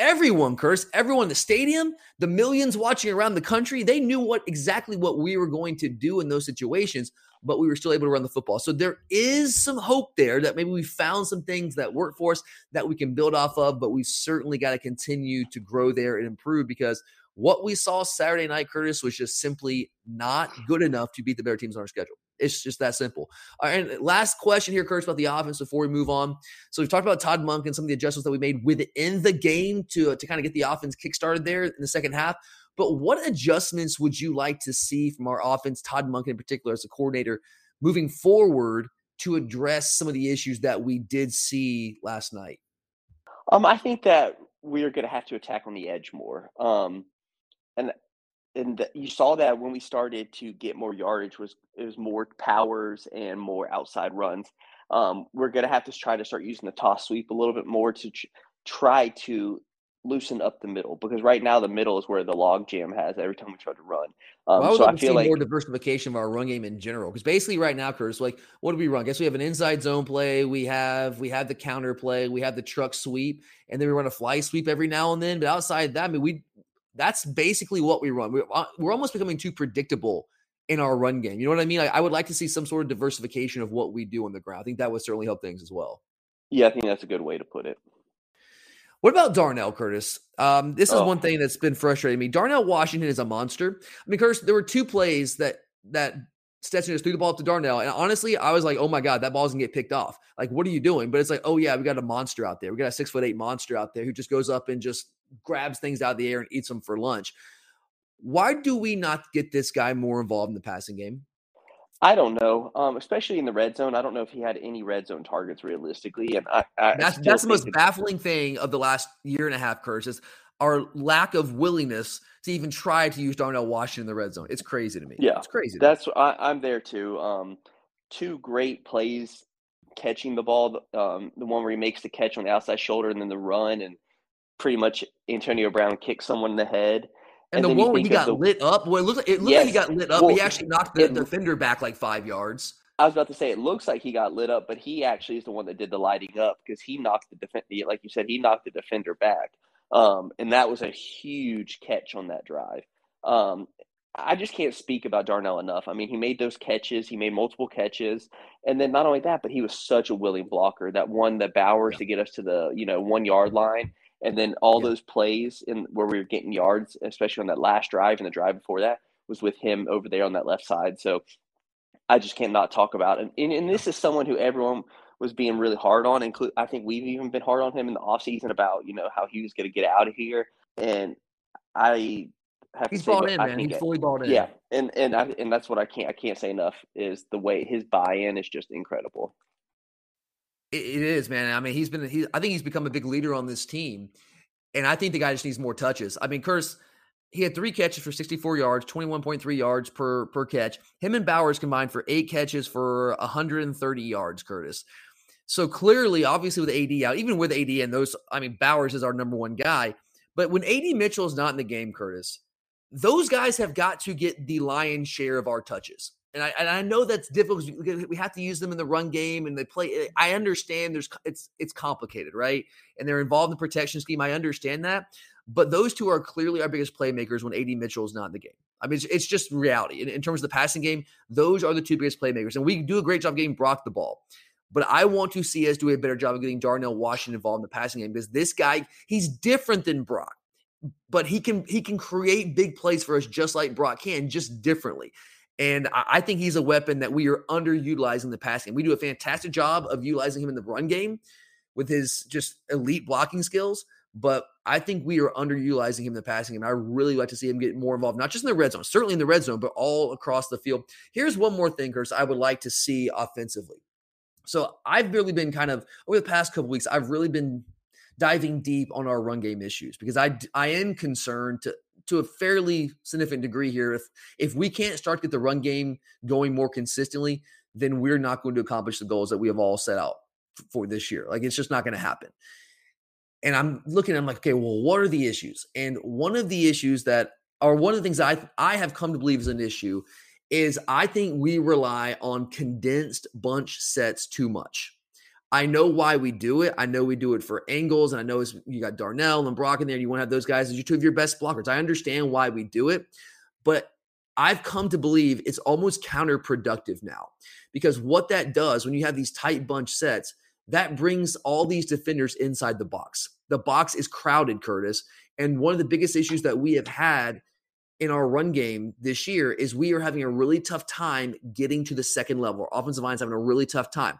S3: everyone, Curse, everyone in the stadium, the millions watching around the country, they knew what exactly what we were going to do in those situations, but we were still able to run the football. So there is some hope there that maybe we found some things that work for us that we can build off of, but we certainly got to continue to grow there and improve because what we saw Saturday night, Curtis, was just simply not good enough to beat the better teams on our schedule. It's just that simple. All right, and last question here, Curtis, about the offense before we move on. So we've talked about Todd Monken and some of the adjustments that we made within the game to, to kind of get the offense kickstarted there in the second half. But what adjustments would you like to see from our offense, Todd Monken in particular, as a coordinator, moving forward to address some of the issues that we did see last night?
S4: Um, I think that we are going to have to attack on the edge more. Um, and and the, you saw that when we started to get more yardage was it was more powers and more outside runs. Um, we're going to have to try to start using the toss sweep a little bit more to ch- try to loosen up the middle because right now the middle is where the log jam has every time we try to run. Um,
S3: well, I would
S4: so I feel like
S3: more diversification of our run game in general. Because basically, right now, Curtis, like, what do we run? Guess we have an inside zone play. We have we have the counter play. We have the truck sweep, and then we run a fly sweep every now and then. But outside that, I mean, we that's basically what we run. We're, uh, we're almost becoming too predictable in our run game. You know what I mean? I, I would like to see some sort of diversification of what we do on the ground. I think that would certainly help things as well.
S4: yeah, I think that's a good way to put it.
S3: What about Darnell Curtis? Um, this is
S4: Oh.
S3: one thing that's been frustrating me. Darnell Washington is a monster. I mean, Curtis, there were two plays that that Stetson just threw the ball up to Darnell, and honestly, I was like, "Oh my god, that ball's gonna get picked off." Like, what are you doing? But it's like, "Oh yeah, we got a monster out there. We got a six foot eight monster out there who just goes up and just grabs things out of the air and eats them for lunch." Why do we not get this guy more involved in the passing game?
S4: I don't know, um, especially in the red zone. I don't know if he had any red zone targets realistically, and I, I
S3: That's that's the most baffling thing of the last year and a half, Curtis, is our lack of willingness to even try to use Darnell Washington in the red zone. It's crazy to me.
S4: Yeah,
S3: it's crazy.
S4: That's I, I'm there too. Um, two great plays catching the ball. Um, the one where he makes the catch on the outside shoulder, and then the run, and pretty much Antonio Brown kicks someone in the head.
S3: And, the
S4: then
S3: one where he got
S4: the-
S3: lit up, well, it looked like, it looked like he got lit up, but he actually knocked the
S4: it-
S3: defender back like five yards.
S4: I was about to say it looks like he got lit up, but he actually is the one that did the lighting up because he knocked the defender. Like you said, he knocked the defender back, um, and that was a huge catch on that drive. Um, I just can't speak about Darnell enough. I mean, he made those catches. He made multiple catches, and then not only that, but he was such a willing blocker. That one, that Bowers to get us to the you know one yard line, And then all those plays in where we were getting yards, especially on that last drive and the drive before that, was with him over there on that left side. So I just can't not talk about it. And, and this is someone who everyone was being really hard on. Include, I think we've even been hard on him in the offseason about you know how he was going to get out of here. And I have
S3: he's
S4: to say,
S3: bought in,
S4: I
S3: man. He's
S4: it-
S3: fully bought in.
S4: Yeah, and and I, and that's what I can't I can't say enough is the way his buy-in is just incredible.
S3: It, it is, man. I mean, he's been. He, I think he's become a big leader on this team, and I think the guy just needs more touches. I mean, Curtis, he had three catches for 64 yards, 21.3 yards per per catch. Him and Bowers combined for eight catches for 130 yards. Curtis. So clearly, obviously, with AD out, even with AD and those, I mean, Bowers is our number one guy. But when AD Mitchell is not in the game, Curtis, those guys have got to get the lion's share of our touches. And I, and I know that's difficult because we have to use them in the run game and they play. Eh, I understand there's it's it's complicated, right? And they're involved in the protection scheme. I understand that, but those two are clearly our biggest playmakers when AD Mitchell is not in the game. I mean, it's, it's just reality. In, in terms of the passing game, those are the two biggest playmakers, and we do a great job getting Brock the ball. But I want to see us do a better job of getting Darnell Washington involved in the passing game because this guy, he's different than Brock but he can he can create big plays for us just like Brock can, just differently. And I, think he's a weapon that we are underutilizing the passing. We do a fantastic job of utilizing him in the run game with his just elite blocking skills. But I think we are underutilizing him in the passing game. I really like to see him get more involved, not just in the red zone, certainly in the red zone, but all across the field. Here's one more thing, I would like to see offensively. So I've really been kind of over the past couple weeks, I've really been diving deep on our run game issues because I I am concerned to to a fairly significant degree here. If if we can't start to get the run game going more consistently, then we're not going to accomplish the goals that we have all set out for this year. Like it's just not going to happen. And I'm looking, I'm like, okay, well, what are the issues? And one of the issues that are one of the things I I have come to believe is an issue is I think we rely on condensed bunch sets too much. I know why we do it. I know we do it for angles, and I know you got Darnell and Brock in there. You want to have those guys as your two of your best blockers. I understand why we do it, but I've come to believe it's almost counterproductive now because what that does when you have these tight bunch sets, that brings all these defenders inside the box. The box is crowded, Curtis. And one of the biggest issues that we have had in our run game this year is we are having a really tough time getting to the second level. Our offensive line's having a really tough time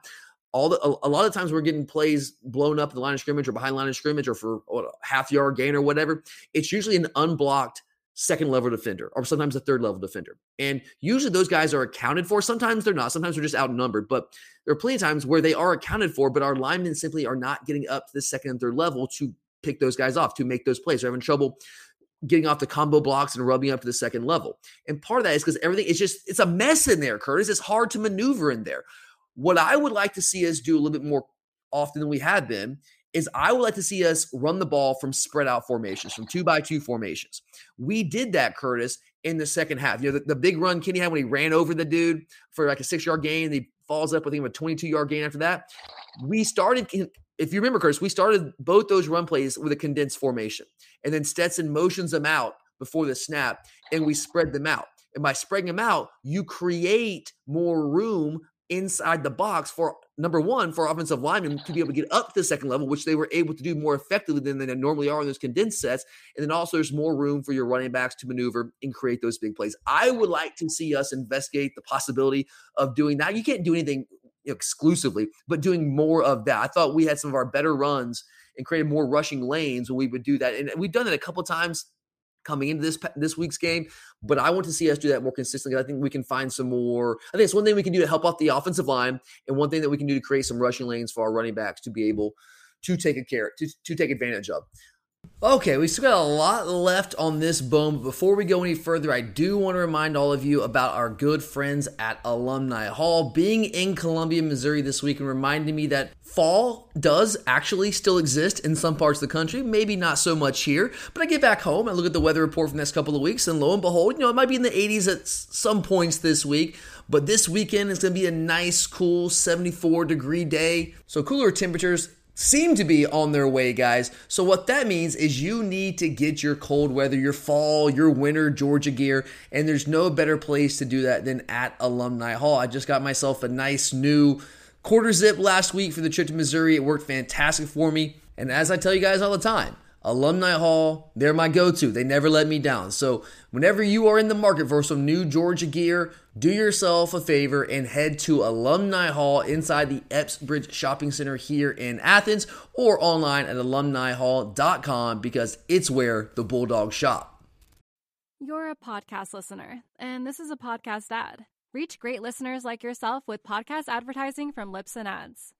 S3: all the a, a, lot of times we're getting plays blown up at the line of scrimmage or behind line of scrimmage or for a half yard gain or whatever. It's usually an unblocked second level defender or sometimes a third level defender. And usually those guys are accounted for. Sometimes they're not. Sometimes they're just outnumbered. But there are plenty of times where they are accounted for, but our linemen simply are not getting up to the second and third level to pick those guys off, to make those plays. They're having trouble getting off the combo blocks and rubbing up to the second level. And part of that is because everything is just it's a mess in there, Curtis. It's hard to maneuver in there. What I would like to see us do a little bit more often than we have been is I would like to see us run the ball from spread out formations, from two by two formations. We did that, Curtis, in the second half. You know, the, the big run Kenny had when he ran over the dude for like a six yard gain, and he falls up with him a 22 yard gain after that. We started, if you remember, Curtis, we started both those run plays with a condensed formation. And then Stetson motions them out before the snap, and we spread them out. And by spreading them out, you create more room inside the box for number one for offensive linemen to be able to get up to the second level, which they were able to do more effectively than they normally are in those condensed sets. And then also there's more room for your running backs to maneuver and create those big plays. I would like to see us investigate the possibility of doing that. You can't do anything exclusively, but doing more of that. I thought we had some of our better runs and created more rushing lanes when we would do that. And we've done it a couple times coming into this this week's game. But I want to see us do that more consistently. I think we can find some more. I think it's one thing we can do to help out the offensive line, and one thing that we can do to create some rushing lanes for our running backs to be able to take a care to, to take advantage of. Okay, we still got a lot left on this bone, but before we go any further, I do want to remind all of you about our good friends at Alumni Hall. Being in Columbia, Missouri this week and reminding me that fall does actually still exist in some parts of the country, maybe not so much here. But I get back home, I look at the weather report for the next couple of weeks, and lo and behold, you know, it might be in the 80s at some points this week. But this weekend is going to be a nice, cool 74 degree day. So cooler temperatures seem to be on their way, guys. So, what that means is you need to get your cold weather, your fall, your winter Georgia gear, and there's no better place to do that than at Alumni Hall. I just got myself a nice new quarter zip last week for the trip to Missouri. It worked fantastic for me. And as I tell you guys all the time, Alumni Hall, they're my go to. They never let me down. So, whenever you are in the market for some new Georgia gear, do yourself a favor and head to Alumni Hall inside the Epps Bridge Shopping Center here in Athens or online at alumnihall.com because it's where the Bulldogs shop.
S6: You're a podcast listener, and this is a podcast ad. Reach great listeners like yourself with podcast advertising from Libsyn Ads.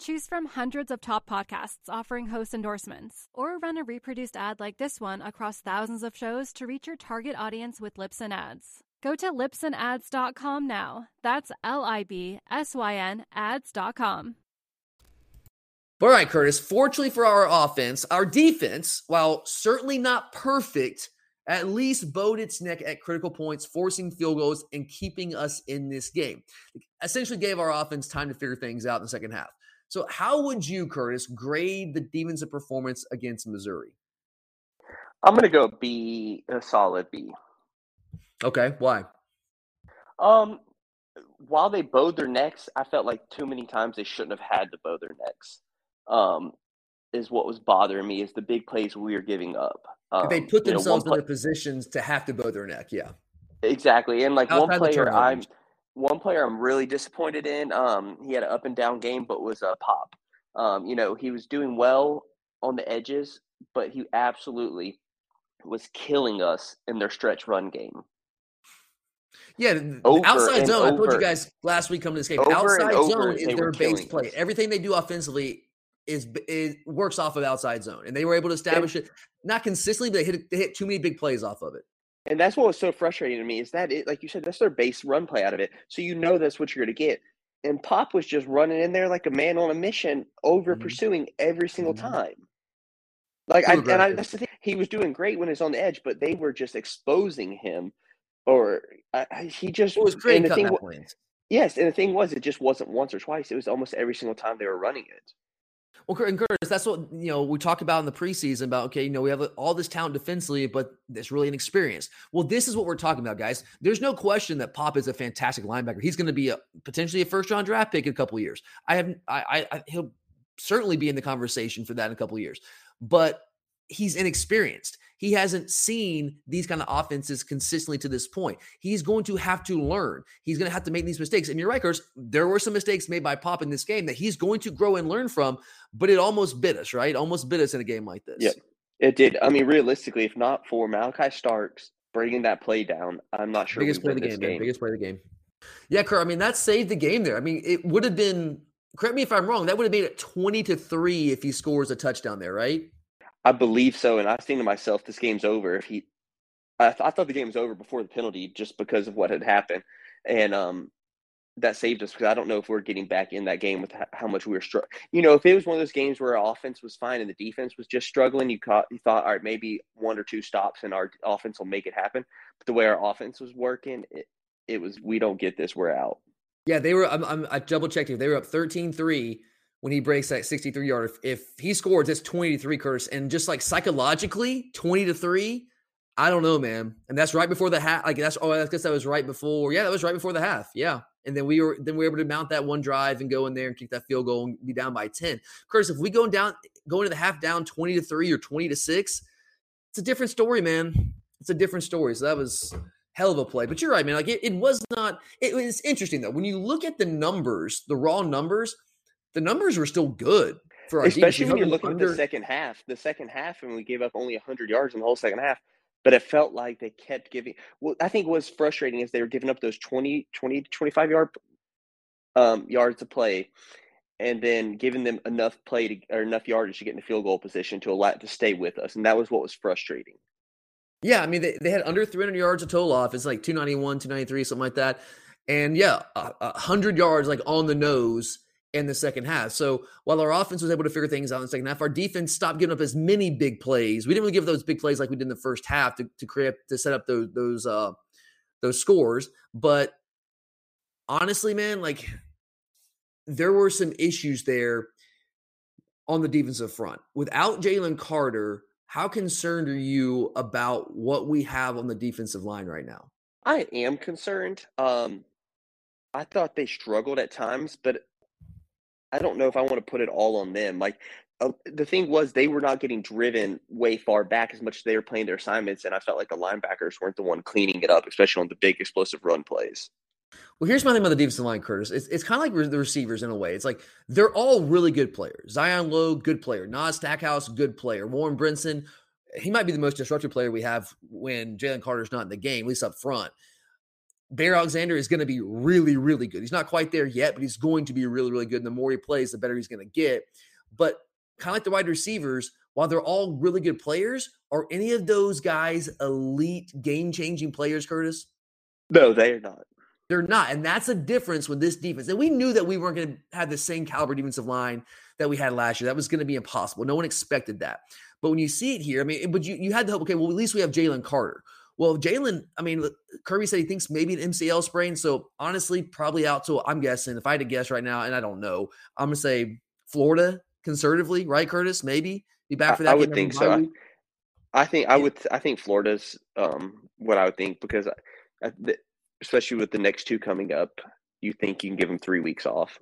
S6: Choose from hundreds of top podcasts offering host endorsements, or run a reproduced ad like this one across thousands of shows to reach your target audience with Libsyn Ads. Go to libsynads.com now. That's L I B S Y N ads.com.
S3: All right, Curtis. Fortunately for our offense, our defense, while certainly not perfect, at least bowed its neck at critical points, forcing field goals and keeping us in this game. Essentially, gave our offense time to figure things out in the second half. So, how would you, Curtis, grade the defensive performance against Missouri?
S4: I'm going to go B, a solid B.
S3: Okay, why?
S4: Um, while they bowed their necks, I felt like too many times they shouldn't have had to bow their necks. Um, is what was bothering me is the big plays we were giving up. Um,
S3: they put themselves
S4: you know,
S3: in the positions to have to bow their neck. Yeah,
S4: exactly. And like Outside one player, I'm one player I'm really disappointed in. Um, he had an up and down game, but was a pop. Um, you know, he was doing well on the edges, but he absolutely was killing us in their stretch run game.
S3: Yeah, outside zone. I told you guys last week coming to this game. Outside zone is their base play. Us. Everything they do offensively is it works off of outside zone, and they were able to establish and, it not consistently, but they hit they hit too many big plays off of it.
S4: And that's what was so frustrating to me is that it, like you said, that's their base run play out of it. So you know that's what you're going to get. And Pop was just running in there like a man on a mission, over mm-hmm. pursuing every single mm-hmm. time. Like I, and I, that's the thing. He was doing great when he's on the edge, but they were just exposing him, or I, he just
S3: it was great.
S4: The thing,
S3: points.
S4: yes, and the thing was, it just wasn't once or twice. It was almost every single time they were running it.
S3: Well, and Curtis, that's what you know. We talked about in the preseason about okay, you know, we have uh, all this talent defensively, but it's really inexperienced. Well, this is what we're talking about, guys. There's no question that Pop is a fantastic linebacker. He's going to be a potentially a first round draft pick in a couple years. I have, I, I, he'll certainly be in the conversation for that in a couple years, but he's inexperienced. He hasn't seen these kind of offenses consistently to this point. He's going to have to learn. He's going to have to make these mistakes. And you're right, there were some mistakes made by Pop in this game that he's going to grow and learn from, but it almost bit us, right? Almost bit us in a game like this.
S4: Yeah, it did. I mean, realistically, if not for Malaki Starks bringing that play down, I'm not sure.
S3: Biggest play of the game, game. Biggest play of the game. Yeah, Kurt. I mean, that saved the game there. I mean, it would have been. Correct me if I'm wrong. That would have made it 20 to three if he scores a touchdown there, right?
S4: I believe so, and I was thinking to myself, this game's over. If he, I, th- I thought the game was over before the penalty, just because of what had happened, and um, that saved us because I don't know if we're getting back in that game with how much we were struggling. You know, if it was one of those games where our offense was fine and the defense was just struggling, you caught, you thought, all right, maybe one or two stops and our offense will make it happen. But the way our offense was working, it, it was we don't get this, we're out.
S3: Yeah, they were. I'm, I'm I double checked here. They were up 13-3 when he breaks that 63 yard. If, if he scores, it's 20 to 3, Curtis. And just like psychologically, 20 to 3, I don't know, man. And that's right before the half. Like that's oh, I guess that was right before. Yeah, that was right before the half. Yeah. And then we were then we were able to mount that one drive and go in there and kick that field goal and be down by 10. Curtis, if we go down going to the half down 20 to 3 or 20 to 6, it's a different story, man. It's a different story. So that was hell of a play. But you're right, man. Like it, it was not, it was interesting though. When you look at the numbers, the raw numbers, the numbers were still good for our
S4: especially when you're looking under... at the second half. The second half, and we gave up only 100 yards in the whole second half. But it felt like they kept giving. Well, I think what was frustrating is they were giving up those 20, 20 25 yard um, yards to play, and then giving them enough play to, or enough yardage to get in the field goal position to allow to stay with us, and that was what was frustrating.
S3: Yeah, I mean they, they had under 300 yards of total off. It's like 291, 293, something like that. And yeah, a, a hundred yards like on the nose in the second half. So while our offense was able to figure things out in the second half, our defense stopped giving up as many big plays. We didn't really give those big plays like we did in the first half to, to create to set up those those uh those scores. But honestly, man, like there were some issues there on the defensive front. Without Jalen Carter, how concerned are you about what we have on the defensive line right now?
S4: I am concerned. Um, I thought they struggled at times, but I don't know if I want to put it all on them. Like uh, the thing was, they were not getting driven way far back as much as they were playing their assignments, and I felt like the linebackers weren't the one cleaning it up, especially on the big explosive run plays.
S3: Well, here's my thing about the defensive line, Curtis. It's, it's kind of like the receivers in a way. It's like they're all really good players. Zion Logue, good player. Nas Stackhouse, good player. Warren Brinson, he might be the most disruptive player we have when Jalen Carter's not in the game, at least up front. Bear Alexander is going to be really, really good. He's not quite there yet, but he's going to be really, really good. And the more he plays, the better he's going to get. But kind of like the wide receivers, while they're all really good players, are any of those guys elite game changing players, Curtis?
S4: No, they are not.
S3: They're not. And that's a difference with this defense. And we knew that we weren't going to have the same caliber defensive line that we had last year. That was going to be impossible. No one expected that. But when you see it here, I mean, but you, you had to hope, okay, well, at least we have Jalen Carter. Well, Jalen, I mean, Kirby said he thinks maybe an MCL sprain. So honestly, probably out. So I'm guessing if I had to guess right now, and I don't know, I'm gonna say Florida conservatively, right, Curtis? Maybe be back for that.
S4: I, I would think so. I, I, think I would. I think Florida's um, what I would think because, I, especially with the next two coming up, you think you can give them three weeks off.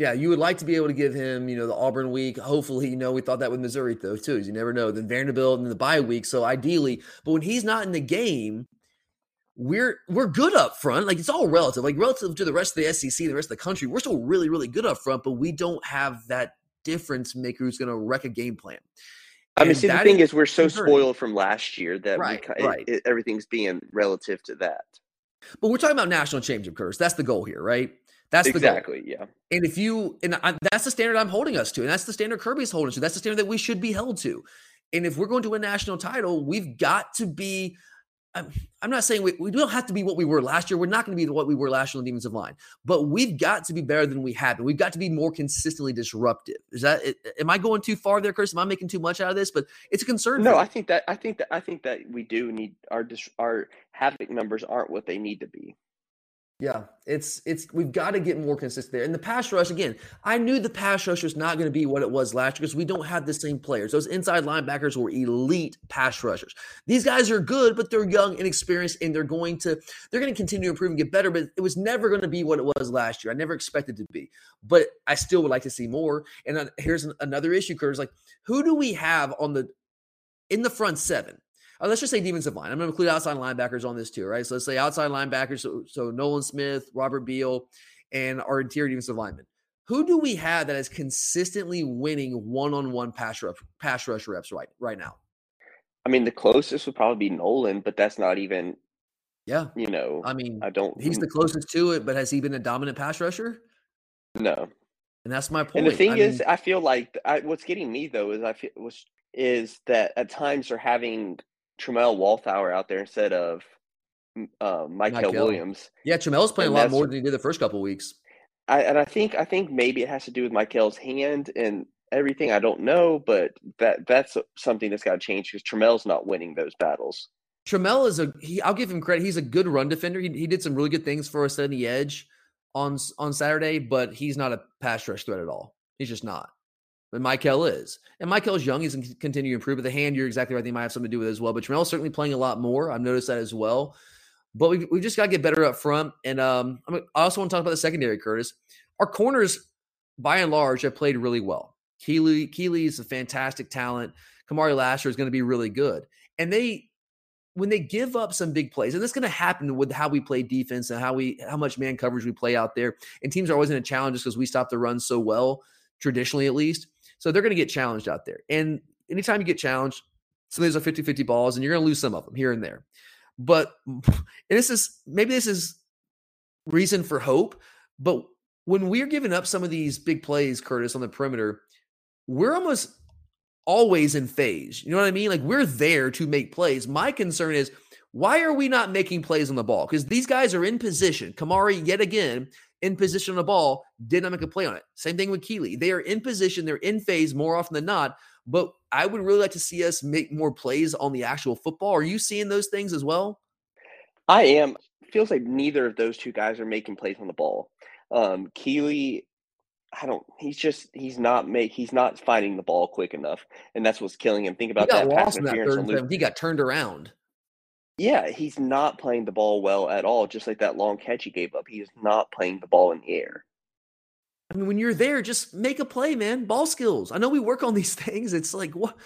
S3: Yeah, you would like to be able to give him, you know, the Auburn week. Hopefully, you know, we thought that with Missouri though too. You never know. Then Vanderbilt and the bye week. So ideally, but when he's not in the game, we're we're good up front. Like it's all relative. Like relative to the rest of the SEC, the rest of the country, we're still really really good up front. But we don't have that difference maker who's going to wreck a game plan.
S4: I mean, see, the thing is, is we're so spoiled from last year that
S3: right,
S4: we,
S3: right.
S4: It, it, everything's being relative to that.
S3: But we're talking about national championship, Curtis. That's the goal here, right? That's the
S4: exactly, yeah.
S3: And if you, and I, that's the standard I'm holding us to, and that's the standard Kirby's holding us to. That's the standard that we should be held to. And if we're going to win national title, we've got to be. I'm, I'm not saying we, we don't have to be what we were last year. We're not going to be what we were last year on the defensive line, but we've got to be better than we have been. We've got to be more consistently disruptive. Is that? Am I going too far there, Chris? Am I making too much out of this? But it's a concern.
S4: No, I think that I think that I think that we do need our our havoc numbers aren't what they need to be.
S3: Yeah, it's it's we've got to get more consistent there. And the pass rush again, I knew the pass rush was not going to be what it was last year because we don't have the same players. Those inside linebackers were elite pass rushers. These guys are good, but they're young and experienced, and they're going to they're going to continue to improve and get better. But it was never going to be what it was last year. I never expected to be, but I still would like to see more. And uh, here's another issue, Curtis. Like, who do we have on the in the front seven? Uh, let's just say defensive line. I'm going to include outside linebackers on this too, right? So let's say outside linebackers. So, so Nolan Smith, Robert Beal, and our interior defensive linemen. Who do we have that is consistently winning one-on-one pass rush pass rush reps right right now?
S4: I mean, the closest would probably be Nolan, but that's not even.
S3: Yeah,
S4: you know,
S3: I mean,
S4: I don't.
S3: He's the closest to it, but has he been a dominant pass rusher?
S4: No.
S3: And that's my point.
S4: And the thing
S3: I
S4: is,
S3: mean,
S4: I feel like I, what's getting me though is I feel was is that at times they're having Tramel Walthour out there instead of uh, Mykel Williams.
S3: Yeah, Tramel's playing and a lot more than he did the first couple weeks.
S4: I, and I think I think maybe it has to do with Mykel's hand and everything. I don't know, but that that's something that's got to change because Tramel's not winning those battles.
S3: Tramel is a he. I'll give him credit. He's a good run defender. He, he did some really good things for us on the edge on on Saturday, but he's not a pass rush threat at all. He's just not. But Mykel is. And Mykel's young. He's going to continue to improve. But the hand, you're exactly right. They might have something to do with it as well. But Tramel's certainly playing a lot more. I've noticed that as well. But we've, we've just got to get better up front. And um, I, also want to talk about the secondary, Curtis. Our corners, by and large, have played really well. Kelee, Kelee is a fantastic talent. Kamari Lassiter is going to be really good. And they, when they give up some big plays, and this is going to happen with how we play defense and how we how much man coverage we play out there. And teams are always going to challenge us because we stop the run so well, traditionally at least. So they're going to get challenged out there. And anytime you get challenged, some of these are 50 50 balls, and you're going to lose some of them here and there. But *laughs* and this is maybe this is reason for hope, but when we're giving up some of these big plays, Curtis, on the perimeter, we're almost always in phase. You know what I mean? Like we're there to make plays. My concern is why are we not making plays on the ball? Because these guys are in position. Kamari, yet again, in position on the ball, did not make a play on it. Same thing with Kelee. They are in position, they're in phase more often than not. But I would really like to see us make more plays on the actual football. Are you seeing those things as well?
S4: I am. Feels like neither of those two guys are making plays on the ball. Um, Kelee, I don't. He's just he's not make he's not finding the ball quick enough, and that's what's killing him. Think about that
S3: lost in that. He got turned around.
S4: Yeah, he's not playing the ball well at all. Just like that long catch he gave up, he is not playing the ball in the air.
S3: I mean, when you're there, just make a play, man. Ball skills. I know we work on these *laughs* things. It's like what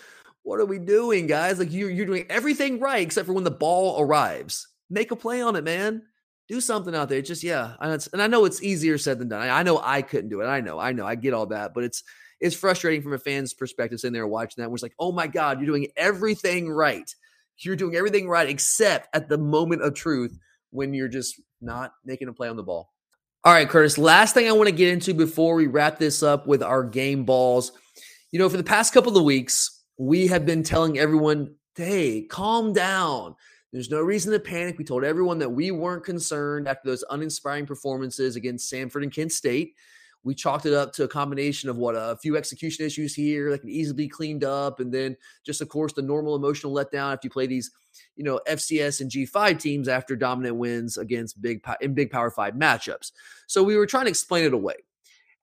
S3: what are we doing, guys? Like you you're doing everything right except for when the ball arrives. Make a play on it, man. Do something out there. Just yeah, and, and I know it's easier said than done. I, I, know I couldn't do it. I know, I know, I get all that, but it's it's frustrating from a fan's perspective sitting there watching that. We're like, oh my god, you're doing everything right. You're doing everything right except at the moment of truth when you're just not making a play on the ball. All right, Curtis, last thing I want to get into before we wrap this up with our game balls. You know, for the past couple of weeks, we have been telling everyone, hey, calm down. There's no reason to panic. We told everyone that we weren't concerned after those uninspiring performances against Samford and Kent State. We chalked it up to a combination of what a few execution issues here that can easily be cleaned up, and then just of course the normal emotional letdown after you play these you know FCS and G5 teams after dominant wins against big in big Power 5 matchups. So we were trying to explain it away.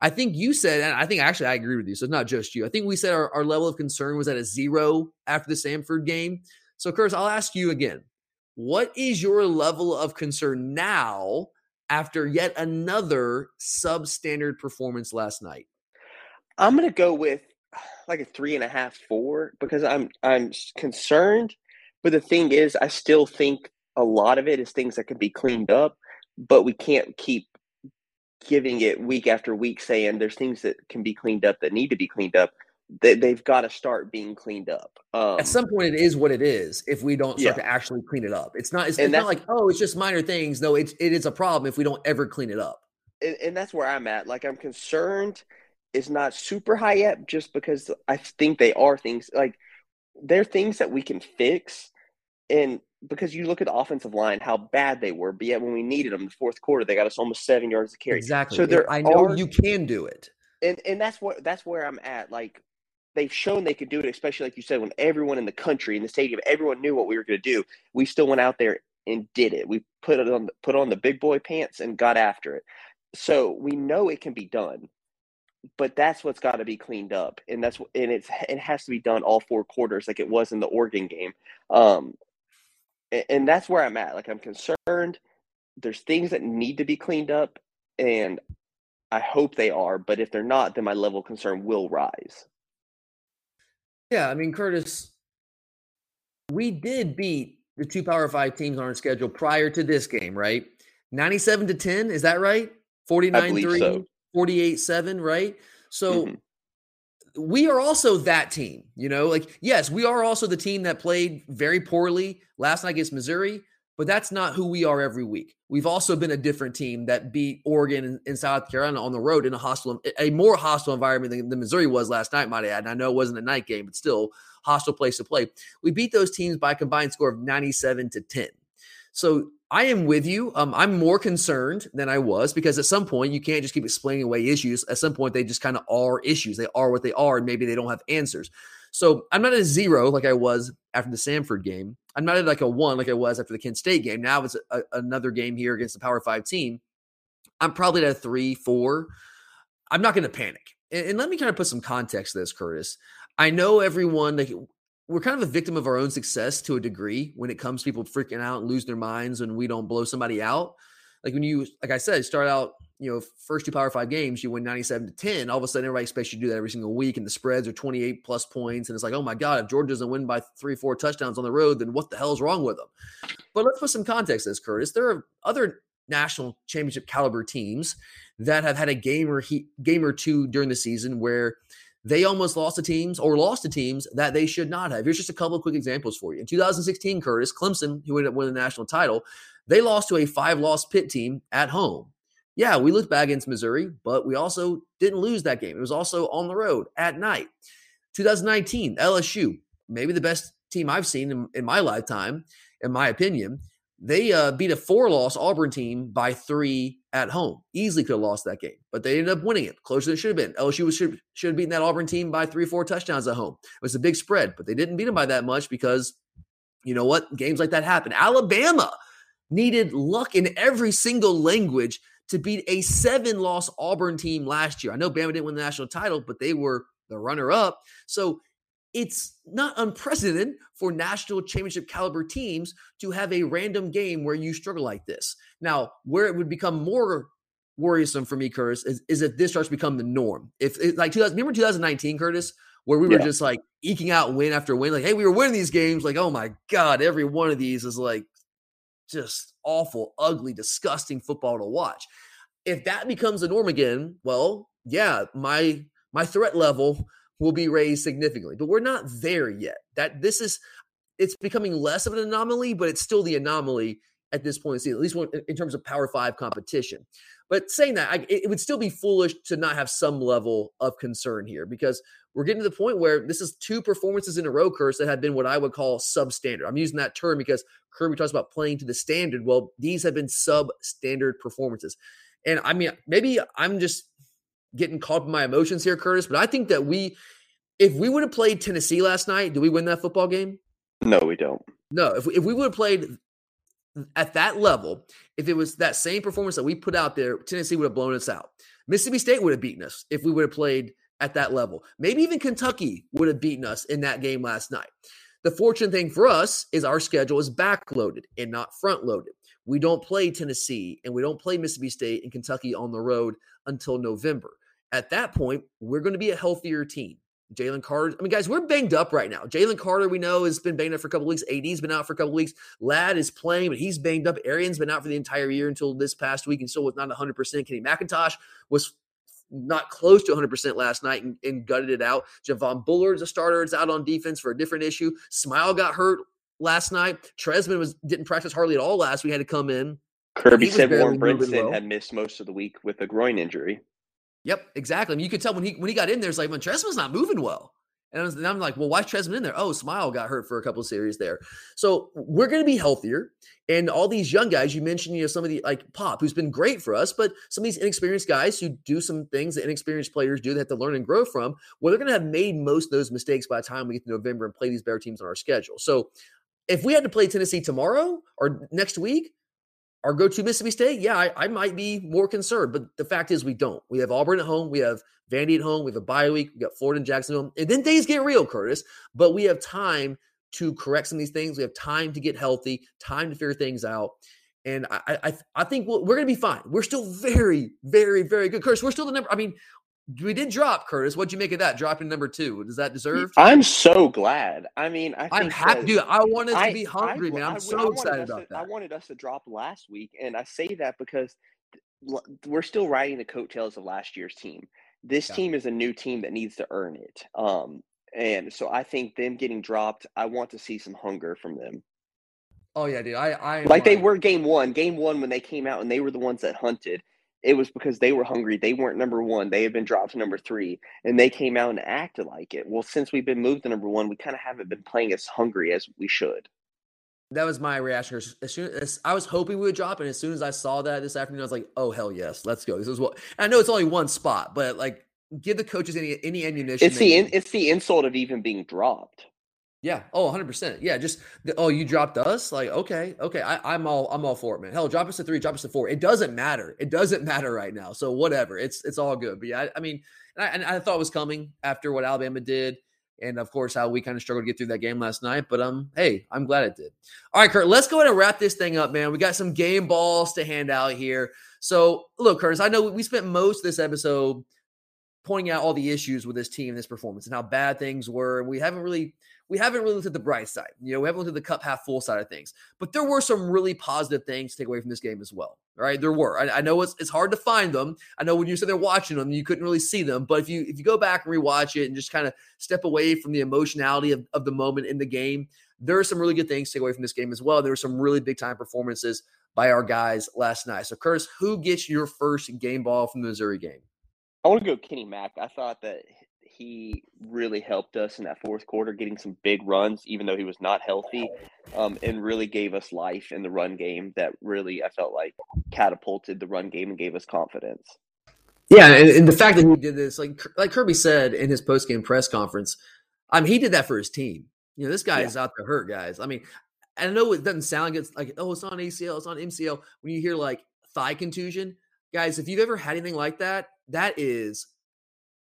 S3: I think you said, and I think actually I agree with you. So it's not just you. I think we said our, our level of concern was at a zero after the Samford game. So, Curtis, I'll ask you again. What is your level of concern now after yet another substandard performance last night?
S4: I'm gonna go with *sighs* like a three and a half, four, because I'm I'm concerned but the thing is, I still think a lot of it is things that can be cleaned up, but we can't keep giving it week after week saying there's things that can be cleaned up that need to be cleaned up. They, they've got to start being cleaned up.
S3: Um, At some point, it is what it is. If we don't start yeah. to actually clean it up, it's not. It's, it's not like oh, it's just minor things. No, it's it is a problem if we don't ever clean it up.
S4: And, and that's where I'm at. Like I'm concerned. It's not super high yet, just because I think they are things like they're things that we can fix and because you look at the offensive line, how bad they were, but yet when we needed them, the fourth quarter, they got us almost seven yards to carry.
S3: Exactly. So there, I know are, you can do it,
S4: and and that's what that's where I'm at. Like they've shown they could do it, especially like you said, when everyone in the country in the stadium, everyone knew what we were going to do. We still went out there and did it. We put it on put on the big boy pants and got after it. So we know it can be done, but that's what's got to be cleaned up, and that's and it's it has to be done all four quarters, like it was in the Oregon game. Um, and that's where I'm at. Like I'm concerned. There's things that need to be cleaned up, and I hope they are. But if they're not, then my level of concern will rise.
S3: Yeah, I mean, Curtis, we did beat the two Power Five teams on our schedule prior to this game, right? 97 to 10, is that right? 49 3, so. 48 7, right? So mm-hmm we are also that team, you know, like, yes, we are also the team that played very poorly last night against Missouri, but that's not who we are every week. We've also been a different team that beat Oregon and, South Carolina on the road in a hostile, a more hostile environment than, than Missouri was last night, might I add. And I know it wasn't a night game, but still hostile place to play. We beat those teams by a combined score of 97 to 10. So I am with you. Um, I'm more concerned than I was because at some point you can't just keep explaining away issues. At some point, they just kind of are issues. They are what they are, and maybe they don't have answers. So I'm not at a zero like I was after the Samford game. I'm not at like a one like I was after the Kent State game. Now it's a, another game here against the Power Five team. I'm probably at a three, four. I'm not going to panic. And, and, let me kind of put some context to this, Curtis. I know everyone like we're kind of a victim of our own success to a degree when it comes to people freaking out and lose their minds when we don't blow somebody out. Like when you, like I said, start out, you know, first two Power Five games, you win 97 to 10. All of a sudden, everybody expects you to do that every single week, and the spreads are 28 plus points. And it's like, oh my God, if Georgia doesn't win by three, four touchdowns on the road, then what the hell is wrong with them? But let's put some context to this, Curtis. There are other national championship caliber teams that have had a game or he, game or two during the season where they almost lost to teams or lost to teams that they should not have. Here's just a couple of quick examples for you. In 2016, Curtis, Clemson, who ended up winning the national title, they lost to a five loss Pitt team at home. Yeah, we looked bad against Missouri, but we also didn't lose that game. It was also on the road at night. 2019, LSU, maybe the best team I've seen in, in my lifetime, in my opinion. They uh, beat a four loss Auburn team by three at home. Easily could have lost that game, but they ended up winning it closer than it should have been. LSU should, should have beaten that Auburn team by three four touchdowns at home. It was a big spread, but they didn't beat them by that much because you know what? Games like that happen. Alabama needed luck in every single language to beat a seven loss Auburn team last year. I know Bama didn't win the national title, but they were the runner up. So it's not unprecedented for national championship caliber teams to have a random game where you struggle like this. Now, where it would become more worrisome for me, Curtis, is, is if this starts to become the norm. If it, like 2000, remember 2019, Curtis, where we were yeah. just like eking out win after win, like, hey, we were winning these games. Like, oh my God, every one of these is like just awful, ugly, disgusting football to watch. If that becomes the norm again, well, yeah, my my threat level will be raised significantly. But we're not there yet. That this is it's becoming less of an anomaly, but it's still the anomaly at this point. See, at least in terms of Power Five competition. But saying that, I, it would still be foolish to not have some level of concern here because we're getting to the point where this is two performances in a row, curse that have been what I would call substandard. I'm using that term because Kirby talks about playing to the standard. Well, these have been substandard performances. And I mean, maybe I'm just getting caught up in my emotions here, Curtis, but I think that we, if we would have played Tennessee last night, do we win that football game?
S4: No, we don't.
S3: No, if we, if we would have played at that level, if it was that same performance that we put out there, Tennessee would have blown us out. Mississippi State would have beaten us if we would have played at that level. Maybe even Kentucky would have beaten us in that game last night. The fortunate thing for us is our schedule is backloaded and not front loaded. We don't play Tennessee and we don't play Mississippi State and Kentucky on the road until November. At that point, we're going to be a healthier team. Jalen Carter. I mean, guys, we're banged up right now. Jalen Carter, we know, has been banged up for a couple weeks. AD's been out for a couple weeks. Ladd is playing, but he's banged up. Arian's been out for the entire year until this past week and still was not 100%. Kenny McIntosh was not close to 100% last night and, and gutted it out. Javon Bullard's a starter. It's out on defense for a different issue. Smael got hurt last night. Trezmen was didn't practice hardly at all last. We had to come in.
S4: Kirby said Warren Brinson well. had missed most of the week with a groin injury.
S3: Yep, exactly. I mean, you could tell when he when he got in there, it's like when Trezmen's not moving well. And, I'm like, well, why's Trezmen in there? Oh, Smael got hurt for a couple of series there. So we're going to be healthier. And all these young guys, you mentioned, you know, some of the like Pop, who's been great for us, but some of these inexperienced guys who do some things that inexperienced players do that have to learn and grow from, well, they're going to have made most of those mistakes by the time we get to November and play these better teams on our schedule. So if we had to play Tennessee tomorrow or next week, our go to Mississippi State, yeah, I, I, might be more concerned. But the fact is, we don't. We have Auburn at home. We have Vandy at home. We have a bye week. We got Florida and Jacksonville. And then things get real, Curtis. But we have time to correct some of these things. We have time to get healthy, time to figure things out. And I, I, I think we we are going to be fine. We're still very, very, very good. Curtis, we're still the number. I mean, we did drop Curtis. What'd you make of that? Dropping number two. Does that deserve?
S4: I'm so glad. I mean, I
S3: am happy. Dude, I wanted to be hungry, I, man. I'm I, so excited about
S4: to,
S3: that.
S4: I wanted us to drop last week, and I say that because we're still riding the coattails of last year's team. This yeah. team is a new team that needs to earn it. Um, and so I think them getting dropped, I want to see some hunger from them.
S3: Oh yeah, dude. I, I
S4: like they were game one. Game one when they came out and they were the ones that hunted it was because they were hungry. They weren't number one. They had been dropped to number three, and they came out and acted like it. Well, since we've been moved to number one, we kind of haven't been playing as hungry as we should.
S3: That was my reaction. As soon as I was hoping we would drop, and as soon as I saw that this afternoon, I was like, "Oh hell yes, let's go!" This is what I know. It's only one spot, but like, give the coaches any any ammunition.
S4: It's the in, it's the insult of even being dropped.
S3: Yeah. Oh, 100%. Yeah. Just, oh, you dropped us? Like, okay. Okay. I, am all, I'm all for it, man. Hell, drop us to three, drop us to four. It doesn't matter. It doesn't *laughs* matter right now. So whatever. It's, it's all good. But yeah, I, I mean, and I, and I, thought it was coming after what Alabama did. And of course, how we kind of struggled to get through that game last night. But um, hey, I'm glad it did. All right, Kurt, let's go ahead and wrap this thing up, man. We got some game balls to hand out here. So look, Curtis, I know we spent most of this episode pointing out all the issues with this team, this performance, and how bad things were. We haven't really we haven't really looked at the bright side. You know, we haven't looked at the cup half full side of things. But there were some really positive things to take away from this game as well. All right, there were. I, I know it's, it's hard to find them. I know when you said they're watching them, you couldn't really see them. But if you if you go back and rewatch it and just kind of step away from the emotionality of, of the moment in the game, there are some really good things to take away from this game as well. There were some really big time performances by our guys last night. So, Curtis, who gets your first game ball from the Missouri game?
S4: I want to go Kenny Mack. I thought that he really helped us in that fourth quarter, getting some big runs, even though he was not healthy, um, and really gave us life in the run game. That really, I felt like, catapulted the run game and gave us confidence.
S3: Yeah, and, and the fact that he did this, like like Kirby said in his post game press conference, I mean, he did that for his team. You know, this guy yeah. is out there hurt, guys. I mean, I know it doesn't sound like it's like, oh, it's on ACL, it's on MCL. When you hear like thigh contusion, guys, if you've ever had anything like that, that is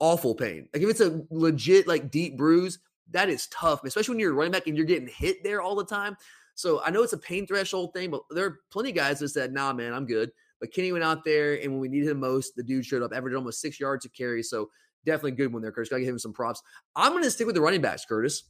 S3: awful pain. Like if it's a legit like deep bruise, that is tough, especially when you're running back and you're getting hit there all the time. So I know it's a pain threshold thing, but there are plenty of guys that said, "Nah, man, I'm good." But Kenny went out there, and when we needed him most, the dude showed up, averaged almost six yards to carry. So definitely good one there, Curtis. Gotta give him some props. I'm going to stick with the running backs, Curtis.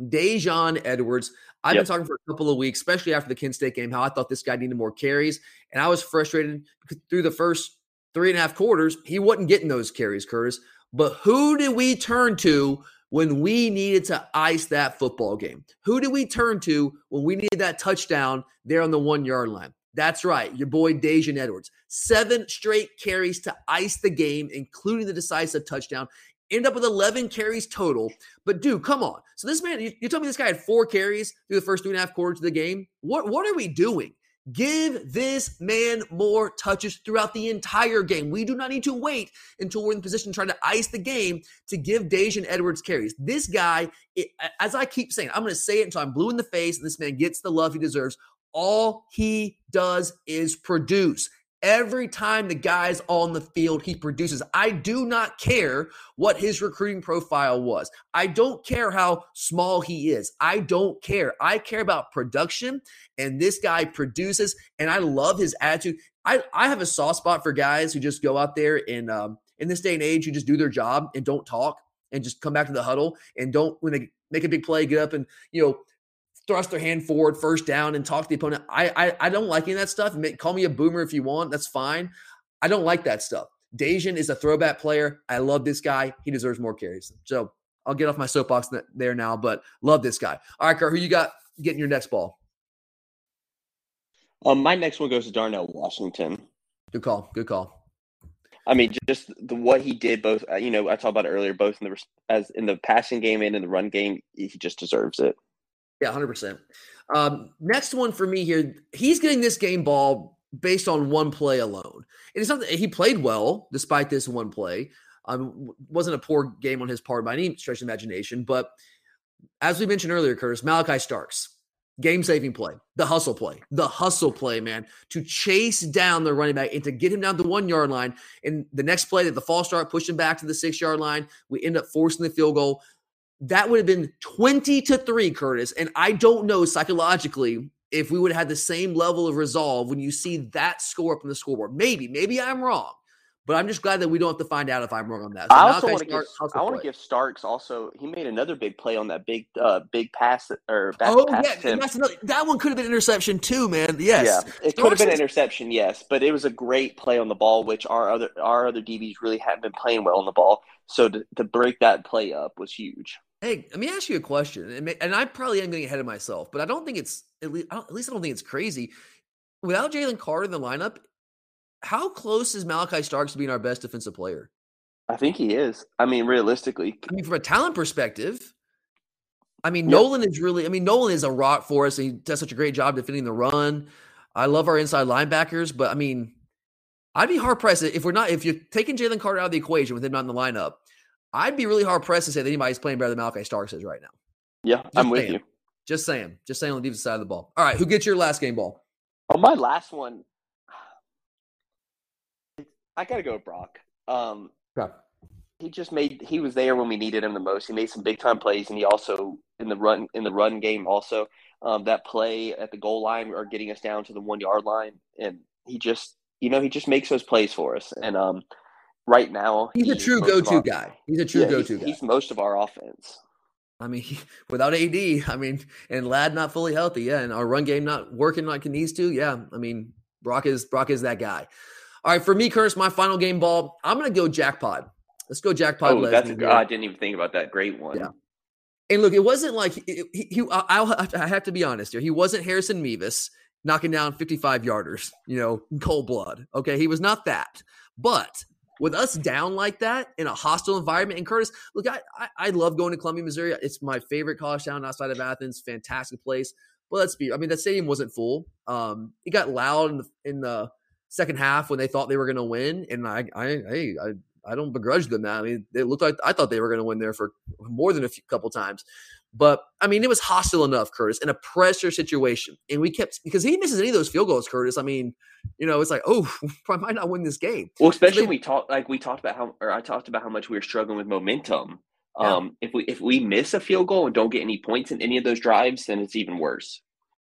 S3: Daijun Edwards. I've yep. been talking for a couple of weeks, especially after the Kent State game, how I thought this guy needed more carries. And I was frustrated through the first three and a half quarters. He wasn't getting those carries, Curtis. But who did we turn to when we needed to ice that football game? Who did we turn to when we needed that touchdown there on the one yard line? That's right, your boy Daijun Edwards. Seven straight carries to ice the game, including the decisive touchdown end up with 11 carries total. But dude, come on. So this man, you, you told me this guy had four carries through the first three and a half quarters of the game. What what are we doing? Give this man more touches throughout the entire game. We do not need to wait until we're in position trying to ice the game to give Daijun Edwards carries. This guy, it, as I keep saying, I'm going to say it until I'm blue in the face and this man gets the love he deserves. All he does is produce. Every time the guy's on the field, he produces. I do not care what his recruiting profile was. I don't care how small he is. I don't care. I care about production, and this guy produces, and I love his attitude. I, I have a soft spot for guys who just go out there and um, in this day and age, who just do their job and don't talk and just come back to the huddle and don't when they make a big play, get up and you know thrust their hand forward, first down, and talk to the opponent. I I, I don't like any of that stuff. Call me a boomer if you want. That's fine. I don't like that stuff. Daijun is a throwback player. I love this guy. He deserves more carries. So I'll get off my soapbox there now, but love this guy. All right, Kurt, who you got getting your next ball?
S4: Um, my next one goes to Darnell Washington.
S3: Good call. Good call.
S4: I mean, just the what he did, both uh, you know, I talked about it earlier, both in the as in the passing game and in the run game, he just deserves it.
S3: Yeah, hundred um, percent. Next one for me here, he's getting this game ball based on one play alone. And it's not that he played well despite this one play. Um, wasn't a poor game on his part by any stretch of imagination. But as we mentioned earlier, Curtis, Malaki Starks, game saving play, the hustle play, the hustle play, man, to chase down the running back and to get him down the one yard line. And the next play that the false start pushed him back to the six yard line, we end up forcing the field goal that would have been 20 to 3, Curtis. And I don't know psychologically if we would have had the same level of resolve when you see that score up on the scoreboard. Maybe, maybe I'm wrong. But I'm just glad that we don't have to find out if I'm wrong on that.
S4: So I also want to give I want to give Starks also. He made another big play on that big uh big pass or back oh pass
S3: yeah, another, that one could have been interception too, man. Yes,
S4: yeah, it could have been interception. Yes, but it was a great play on the ball, which our other our other DBs really haven't been playing well on the ball. So to, to break that play up was huge.
S3: Hey, let me ask you a question, and I probably am getting ahead of myself, but I don't think it's at least, at least I don't think it's crazy. Without Jalen Carter in the lineup, how close is Malaki Starks to being our best defensive player?
S4: I think he is. I mean, realistically,
S3: I mean, from a talent perspective, I mean, yep. Nolan is really. I mean, Nolan is a rock for us. and he does such a great job defending the run. I love our inside linebackers, but I mean, I'd be hard pressed if we're not if you're taking Jalen Carter out of the equation with him not in the lineup. I'd be really hard pressed to say that anybody's playing better than Malaki Starks is right now.
S4: Yeah,
S3: Just
S4: I'm with you.
S3: Just saying. Just saying on the defensive side of the ball. All right, who gets your last game ball?
S4: Oh, my last one. I gotta go with Brock. Um,
S3: okay.
S4: He just made. He was there when we needed him the most. He made some big time plays, and he also in the run in the run game also um, that play at the goal line or getting us down to the one yard line, and he just you know he just makes those plays for us. And um, right now.
S3: He's, he's a true go-to guy. He's a true
S4: yeah,
S3: go-to
S4: he's,
S3: guy.
S4: He's most of our offense.
S3: I mean, *laughs* without AD, I mean, and Ladd not fully healthy, yeah, and our run game not working like it needs to, yeah. I mean, Brock is Brock is that guy. All right, for me, Curtis, my final game ball, I'm gonna go jackpot. Let's go jackpot.
S4: Oh, that's a good. I didn't even think about that. Great one.
S3: Yeah. And look, it wasn't like he. he, he I, I have to be honest here. He wasn't Harrison Mevis. knocking down 55 yarders, you know, in cold blood. Okay. He was not that. But with us down like that in a hostile environment, and Curtis, look, I, I, I love going to Columbia, Missouri. It's my favorite college town outside of Athens. Fantastic place. But let's be, I mean, that stadium wasn't full. Um, it got loud in the, in the second half when they thought they were going to win. And I, I, I, I don't begrudge them that. I mean, it looked like I thought they were going to win there for more than a few, couple times. But I mean, it was hostile enough, Curtis, in a pressure situation. And we kept because he misses any of those field goals, Curtis. I mean, you know, it's like, oh, *laughs* I might not win this game.
S4: Well, especially we talked like we talked about how or I talked about how much we were struggling with momentum. Yeah. Um, if we if we miss a field goal and don't get any points in any of those drives, then it's even worse.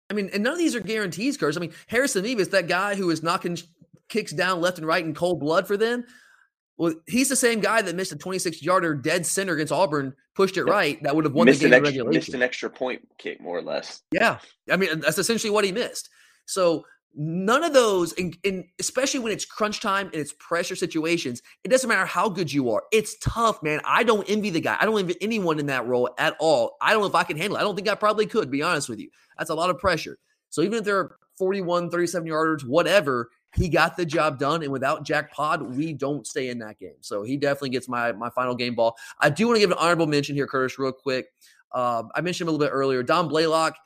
S3: I mean, and none of these are guarantees, Curtis. I mean, Harrison Mevis, that guy who is knocking kicks down left and right in cold blood for them. Well, he's the same guy that missed a 26 yarder dead center against Auburn, pushed it right. That would have won
S4: missed
S3: the game
S4: an extra,
S3: regulation.
S4: Missed an extra point kick, more or less.
S3: Yeah. I mean, that's essentially what he missed. So none of those, in, in, especially when it's crunch time and it's pressure situations, it doesn't matter how good you are. It's tough, man. I don't envy the guy. I don't envy anyone in that role at all. I don't know if I can handle it. I don't think I probably could, be honest with you. That's a lot of pressure. So even if there are 41, 37 yarders, whatever, he got the job done, and without Jack Pod, we don't stay in that game. So he definitely gets my my final game ball. I do want to give an honorable mention here, Curtis, real quick. Um, I mentioned him a little bit earlier. Dom Blaylock.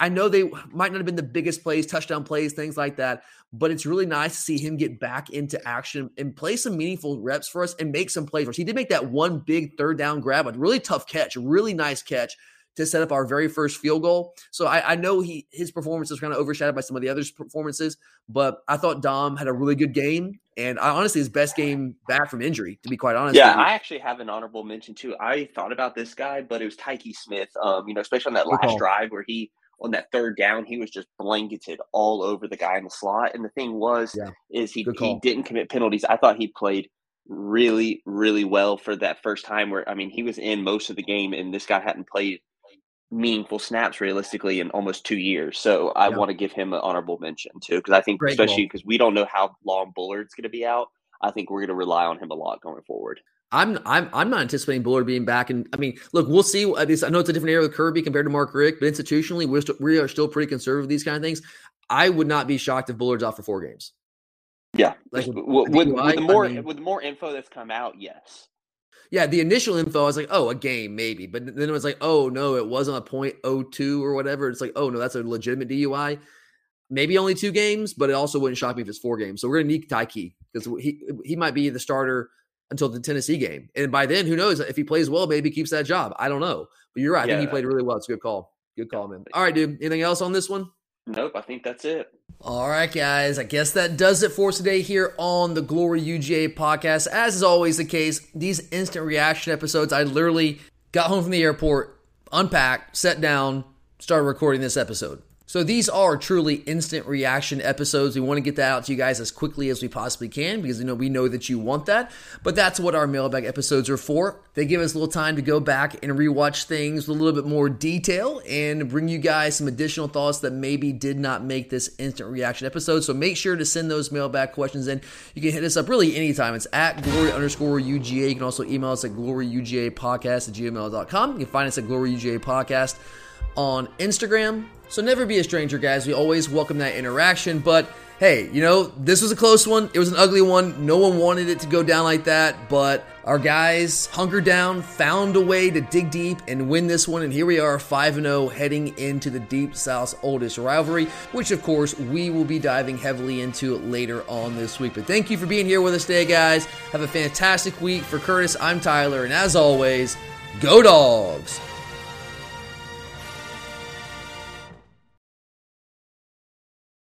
S3: I know they might not have been the biggest plays, touchdown plays, things like that, but it's really nice to see him get back into action and play some meaningful reps for us and make some plays for us. He did make that one big third down grab, a really tough catch, really nice catch to set up our very first field goal. So I, I know he his performance was kind of overshadowed by some of the others' performances, but I thought Dom had a really good game, and I, honestly his best game back from injury. To be quite honest,
S4: yeah, I actually have an honorable mention too. I thought about this guy, but it was Tykee Smith. Um, you know, especially on that last drive where he on that third down, he was just blanketed all over the guy in the slot. And the thing was, yeah. is he he didn't commit penalties. I thought he played really, really well for that first time. Where I mean, he was in most of the game, and this guy hadn't played meaningful snaps realistically in almost two years. So I yeah. want to give him an honorable mention too, because I think Great especially because we don't know how long Bullard's going to be out. I think we're going to rely on him a lot going forward.
S3: I'm I'm I'm not anticipating Bullard being back, and I mean, look, we'll see. I know it's a different era with Kirby compared to Mark Richt, but institutionally, we're st- we are still pretty conservative with these kind of things. I would not be shocked if Bullard's out for four games.
S4: Yeah, like with, with, with, with the more I mean, with the more info that's come out, yes
S3: yeah, the initial info, I was like, oh, a game maybe, but then it was like, oh no, it wasn't a point oh two or whatever. It's like, oh no, that's a legitimate DUI. Maybe only two games, but it also wouldn't shock me if it's four games. So we're gonna need Tykee because he he might be the starter until the Tennessee game, and by then, who knows if he plays well, maybe keeps that job. I don't know, but you're right. I think he played really well. It's a good call. Good call, man. All right, dude. Anything else on this one?
S4: Nope, I think that's it.
S3: All right, guys. I guess that does it for today here on the Glory UGA podcast. As is always the case, these instant reaction episodes, I literally got home from the airport, unpacked, sat down, started recording this episode. So these are truly instant reaction episodes. We want to get that out to you guys as quickly as we possibly can because you know we know that you want that. But that's what our mailbag episodes are for. They give us a little time to go back and rewatch things with a little bit more detail and bring you guys some additional thoughts that maybe did not make this instant reaction episode. So make sure to send those mailbag questions in. You can hit us up really anytime. It's at glory underscore UGA. You can also email us at gloryugapodcast at gmail.com. You can find us at glory UGA podcast on Instagram. So never be a stranger, guys. We always welcome that interaction. But hey, you know, this was a close one. It was an ugly one. No one wanted it to go down like that. But our guys hunkered down, found a way to dig deep and win this one. And here we are, 5 0, heading into the Deep South's oldest rivalry, which of course we will be diving heavily into later on this week. But thank you for being here with us today, guys. Have a fantastic week. For Curtis, I'm Tyler. And as always, go dogs.